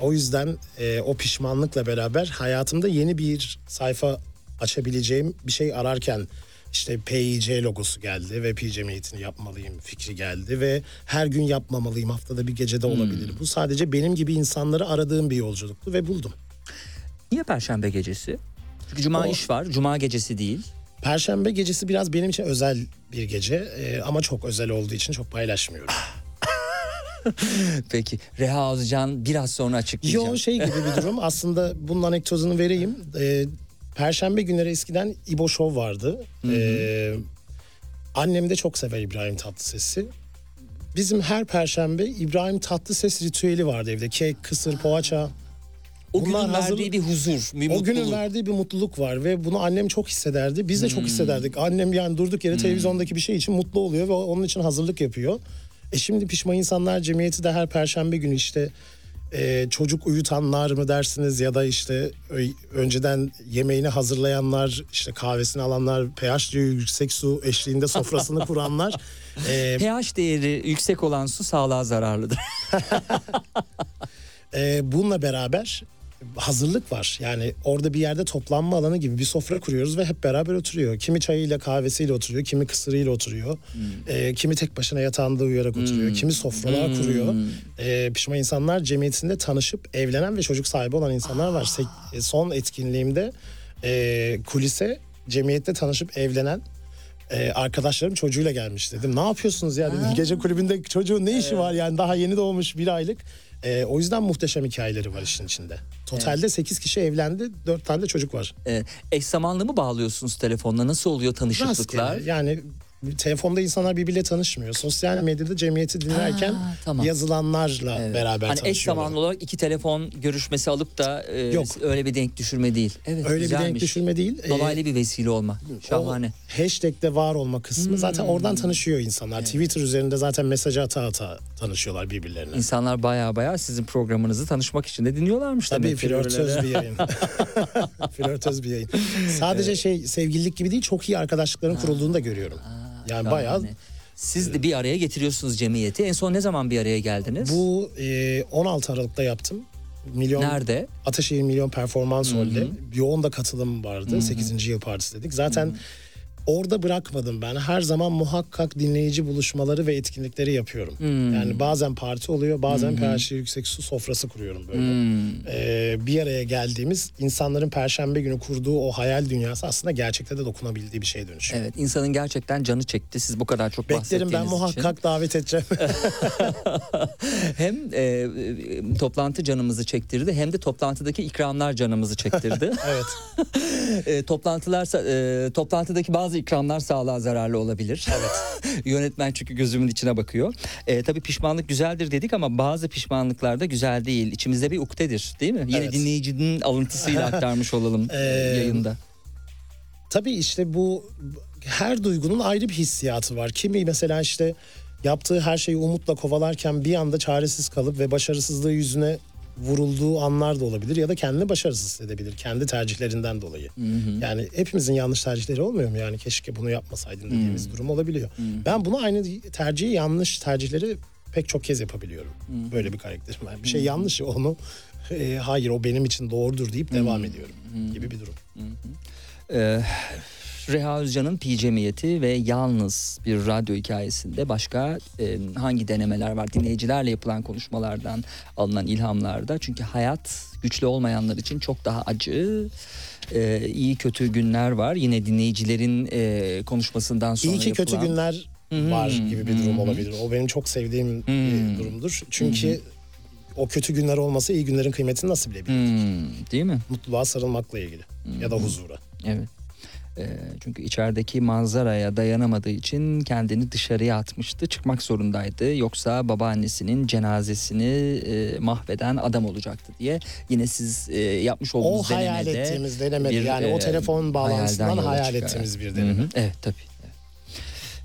O yüzden e, o pişmanlıkla beraber hayatımda yeni bir sayfa açabileceğim bir şey ararken işte PIC logosu geldi ve PIC Cemiyeti'ni yapmalıyım fikri geldi ve her gün yapmamalıyım haftada bir gecede olabilir. Bu sadece benim gibi insanları aradığım bir yolculuktu ve buldum. Niye perşembe gecesi? Çünkü cuma O- iş var. Cuma gecesi değil. Perşembe gecesi biraz benim için özel bir gece e, ama çok özel olduğu için çok paylaşmıyorum. Peki Reha Özcan biraz sonra açıklayacağım. Yo şey gibi bir durum. Aslında bunun anekdotunu vereyim. Ee, Perşembe günleri eskiden İbo Show vardı. Ee, annem de çok sever İbrahim Tatlıses'i. Bizim her perşembe İbrahim Tatlıses ritüeli vardı evde. Kek, kısır, poğaça. o günün bunlar hazır- verdiği bir huzur, bir O günün mutluluk. verdiği bir mutluluk var ve bunu annem çok hissederdi. Biz de çok hissederdik. Annem yani durduk yere televizyondaki bir şey için mutlu oluyor ve onun için hazırlık yapıyor. E şimdi Pişman İnsanlar Cemiyeti de her perşembe günü işte e, çocuk uyutanlar mı dersiniz ya da işte önceden yemeğini hazırlayanlar, işte kahvesini alanlar, pH değeri yüksek su eşliğinde sofrasını kuranlar. E, pH değeri yüksek olan su sağlığa zararlıdır. Ee, bununla beraber hazırlık var. Yani orada bir yerde toplanma alanı gibi bir sofra kuruyoruz ve hep beraber oturuyor. Kimi çayıyla kahvesiyle oturuyor, kimi kısırıyla oturuyor. Ee, kimi tek başına yatağında uyuyarak oturuyor, kimi sofralar kuruyor. Ee, Pişman insanlar cemiyetinde tanışıp evlenen ve çocuk sahibi olan insanlar var. Se- e, son etkinliğimde e, kulise cemiyette tanışıp evlenen Ee, arkadaşlarım çocuğuyla gelmiş dedim. Ne yapıyorsunuz ya dedim. Gece kulübünde çocuğun ne işi var yani daha yeni doğmuş bir aylık. Ee, o yüzden muhteşem hikayeleri var işin içinde. Totalde 8 kişi evlendi, 4 tane de çocuk var. Ee, eş zamanlı mı bağlıyorsunuz telefonla? Nasıl oluyor tanışıklıklar? Rastgele. Yani telefonda insanlar birbiriyle tanışmıyor. Sosyal medyada cemiyeti dinlerken Ha, tamam. yazılanlarla beraber Hani eş zamanlı olarak iki telefon görüşmesi alıp da e, Yok. öyle bir denk düşürme değil. Evet, Öyle bir güzelmiş. denk düşürme değil. Ee, Dolaylı bir vesile olma. Şahane. O hashtag'de var olma kısmı zaten Hmm. oradan tanışıyor insanlar. Twitter üzerinde zaten mesaj ata ata tanışıyorlar birbirlerine. İnsanlar baya baya sizin programınızı tanışmak için de dinliyorlarmış Tabii demek ki flörtöz bir yayın. flörtöz bir yayın. Sadece şey sevgililik gibi değil çok iyi arkadaşlıkların kurulduğunu da görüyorum. Yani bayağı Şahane. Siz de bir araya getiriyorsunuz cemiyeti. En son ne zaman bir araya geldiniz? bu e, 16 Aralık'ta yaptım. Milyon Nerede? Ataşehir Milyon Performans Hall'de yoğun da katılım vardı. 8. yıl partisi dedik. Zaten orada bırakmadım ben. Her zaman muhakkak dinleyici buluşmaları ve etkinlikleri yapıyorum. Yani bazen parti oluyor, bazen PHC Yüksek Su sofrası kuruyorum böyle. Ee, bir araya geldiğimiz insanların perşembe günü kurduğu o hayal dünyası aslında gerçekte de dokunabildiği bir şeye dönüşüyor. Evet insanın gerçekten canı çekti. Siz bu kadar çok Beklerim bahsettiğiniz ben için. muhakkak davet edeceğim. Hem e, toplantı canımızı çektirdi hem de toplantıdaki ikramlar canımızı çektirdi. evet. e, toplantılar e, toplantıdaki bazı ikramlar sağlığa zararlı olabilir. Evet. Yönetmen çünkü gözümün içine bakıyor. E, tabii pişmanlık güzeldir dedik ama bazı pişmanlıklar da güzel değil. İçimizde bir uktedir değil mi? Yine Evet. dinleyicinin alıntısıyla aktarmış olalım e, Ee, yayında. Tabii işte bu her duygunun ayrı bir hissiyatı var. Kimi mesela işte yaptığı her şeyi umutla kovalarken bir anda çaresiz kalıp ve başarısızlığı yüzüne vurulduğu anlar da olabilir ya da kendini başarısız hissedebilir kendi tercihlerinden dolayı. Yani hepimizin yanlış tercihleri olmuyor mu? Yani keşke bunu yapmasaydım dediğimiz durum olabiliyor. Ben bunu aynı tercihi yanlış tercihleri pek çok kez yapabiliyorum. Böyle bir karakterim var. Bir şey yanlış onu e, hayır o benim için doğrudur deyip devam ediyorum gibi bir durum. Ee, Reha Özcan'ın Pi Cemiyeti ve yalnız bir radyo hikayesinde başka e, hangi denemeler var? Dinleyicilerle yapılan konuşmalardan alınan ilhamlarda. Çünkü hayat güçlü olmayanlar için çok daha acı, e, iyi kötü günler var. Yine dinleyicilerin e, konuşmasından sonra İyi ki kötü yapılan- günler var gibi bir durum olabilir. O benim çok sevdiğim bir durumdur. Çünkü o kötü günler olmasa iyi günlerin kıymetini nasıl bilebilir? Hmm, değil mi? Mutluluğa sarılmakla ilgili ya da huzura. Evet. Ee, çünkü içerideki manzaraya dayanamadığı için kendini dışarıya atmıştı. Çıkmak zorundaydı. Yoksa babaannesinin cenazesini e, mahveden adam olacaktı diye. Yine siz e, yapmış O olduğunuz hayal denemede ettiğimiz denemedi. bir, Yani e, o telefon bağlantısından hayal ettiğimiz bir Hı deneme. hı, Evet tabii.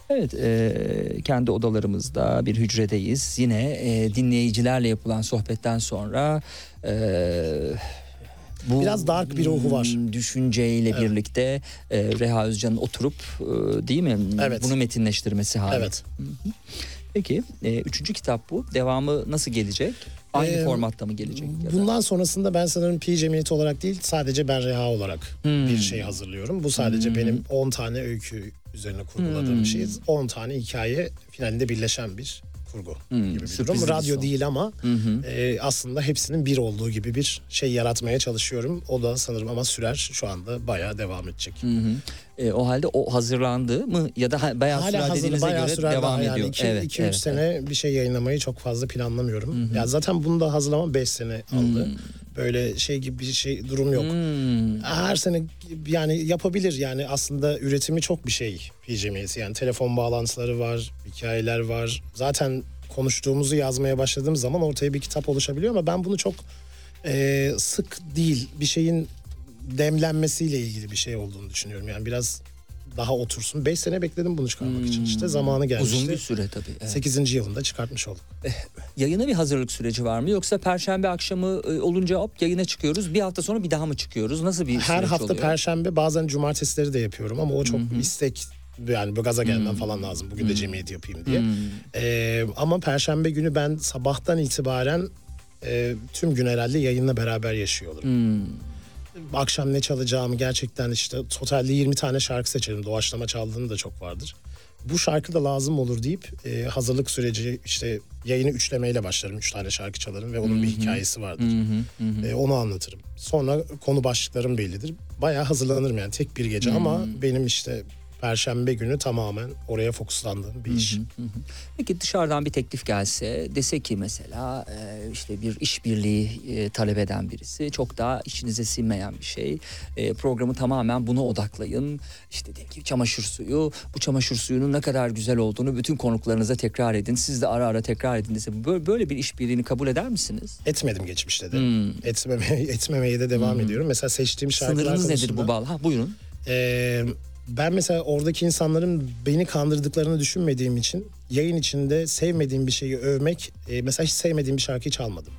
Evet e, kendi odalarımızda bir hücredeyiz. Yine e, dinleyicilerle yapılan sohbetten sonra e, bu Biraz dark bir ruhu var. hmm, Düşünceyle birlikte e, Reha Özcan'ın oturup e, değil mi Evet. bunu metinleştirmesi hali. Evet. Peki e, üçüncü kitap bu. Devamı nasıl gelecek? Aynı Ee, formatta mı gelecek? ya da? Bundan sonrasında ben sanırım Pi Cemiyeti olarak değil sadece ben Reha olarak Hmm. bir şey hazırlıyorum. Bu sadece benim 10 tane öykü üzerine kurguladığım Hmm. bir şey. 10 tane hikaye finalinde birleşen bir kurgu gibi bir Hmm, durum. Radyo son. değil ama e, aslında hepsinin bir olduğu gibi bir şey yaratmaya çalışıyorum. O da sanırım ama sürer şu anda bayağı devam edecek. E, o halde o hazırlandı mı ya da ha- bayağı sürer Hala hazır dediğinize bayağı göre sürer devam ediyor. yani 2-3 evet, evet, evet. sene bir şey yayınlamayı çok fazla planlamıyorum. Ya zaten bunu da hazırlamam 5 sene aldı. Böyle şey gibi bir şey durum yok. Hmm. Her sene yani yapabilir yani aslında üretimi çok bir şey PJM'si yani telefon bağlantıları var, hikayeler var. Zaten konuştuğumuzu yazmaya başladığımız zaman ortaya bir kitap oluşabiliyor ama ben bunu çok e, sık değil bir şeyin demlenmesiyle ilgili bir şey olduğunu düşünüyorum. Yani biraz daha otursun. 5 sene bekledim bunu çıkarmak için işte zamanı gelmişti. Uzun bir süre tabii. evet. 8. yılında çıkartmış olduk. Yayına bir hazırlık süreci var mı yoksa perşembe akşamı e, olunca hop yayına çıkıyoruz. Bir hafta sonra bir daha mı çıkıyoruz? Nasıl bir Her hafta oluyor? perşembe bazen cumartesileri de yapıyorum ama o çok istek yani bu gaza gelmem falan lazım. Bugün de cemiyet yapayım diye. Ee, ama perşembe günü ben sabahtan itibaren e, tüm gün herhalde yayınla beraber yaşıyor olurum. Akşam ne çalacağımı gerçekten işte totalde 20 tane şarkı seçerim. Doğaçlama çaldığını da çok vardır. Bu şarkı da lazım olur deyip e, hazırlık süreci işte yayını üçlemeyle başlarım. Üç tane şarkı çalarım ve onun bir hikayesi vardır. E, onu anlatırım. Sonra konu başlıklarım bellidir. Bayağı hazırlanırım yani tek bir gece ama benim işte Perşembe günü tamamen oraya fokuslandığım bir iş. Peki dışarıdan bir teklif gelse dese ki mesela e, işte bir işbirliği e, talep eden birisi çok daha içinize sinmeyen bir şey. E, programı tamamen buna odaklayın. İşte diyelim ki çamaşır suyu. Bu çamaşır suyunun ne kadar güzel olduğunu bütün konuklarınıza tekrar edin. Siz de ara ara tekrar edin dese böyle, bir işbirliğini kabul eder misiniz? Etmedim geçmişte de. Etmeme, etmemeye de devam ediyorum. Mesela seçtiğim şarkılar Sınırınız nedir konusunda- bu bağlı? Ha buyurun. Ee, ben mesela oradaki insanların beni kandırdıklarını düşünmediğim için yayın içinde sevmediğim bir şeyi övmek e, mesela hiç sevmediğim bir şarkıyı çalmadım.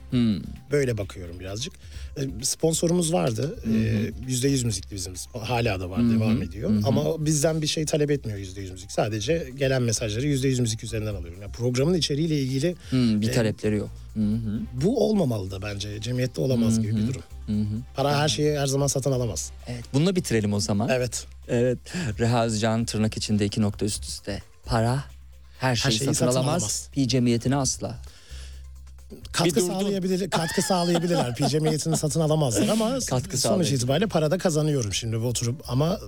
Böyle bakıyorum birazcık. E, sponsorumuz vardı. E, Yüzde yüz müzikti bizim. Hala da var devam ediyor. Ama bizden bir şey talep etmiyor yüzde yüz müzik. Sadece gelen mesajları yüzde yüz müzik üzerinden alıyorum. Yani programın içeriğiyle ilgili Hmm, bir talepleri yok. Hı hı. bu olmamalı da bence. Cemiyette olamaz gibi bir durum. Para her şeyi her zaman satın alamaz. Evet, bununla bitirelim o zaman. Evet. Evet. Reha Özcan tırnak içinde iki nokta üst üste. Para her şeyi, şeyi satın, satın alamaz. alamaz. Pi cemiyetini asla. katkı sağlayabilir katkı sağlayabilirler. PJ Milliyet'ini satın alamazlar ama Katkı sonuç itibariyle para da kazanıyorum şimdi bu oturup ama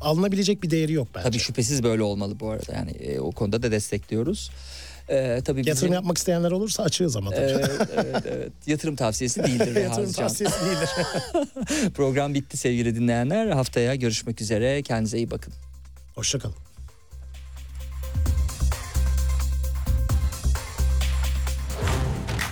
alınabilecek bir değeri yok bence. Tabii şüphesiz böyle olmalı bu arada. Yani e, o konuda da destekliyoruz. Ee, tabii bizim, Yatırım yapmak isteyenler olursa açığız ama tabii. Evet, evet, evet. Yatırım tavsiyesi değildir Reha Yatırım tavsiyesi değildir. Program bitti sevgili dinleyenler. Haftaya görüşmek üzere. Kendinize iyi bakın. Hoşçakalın.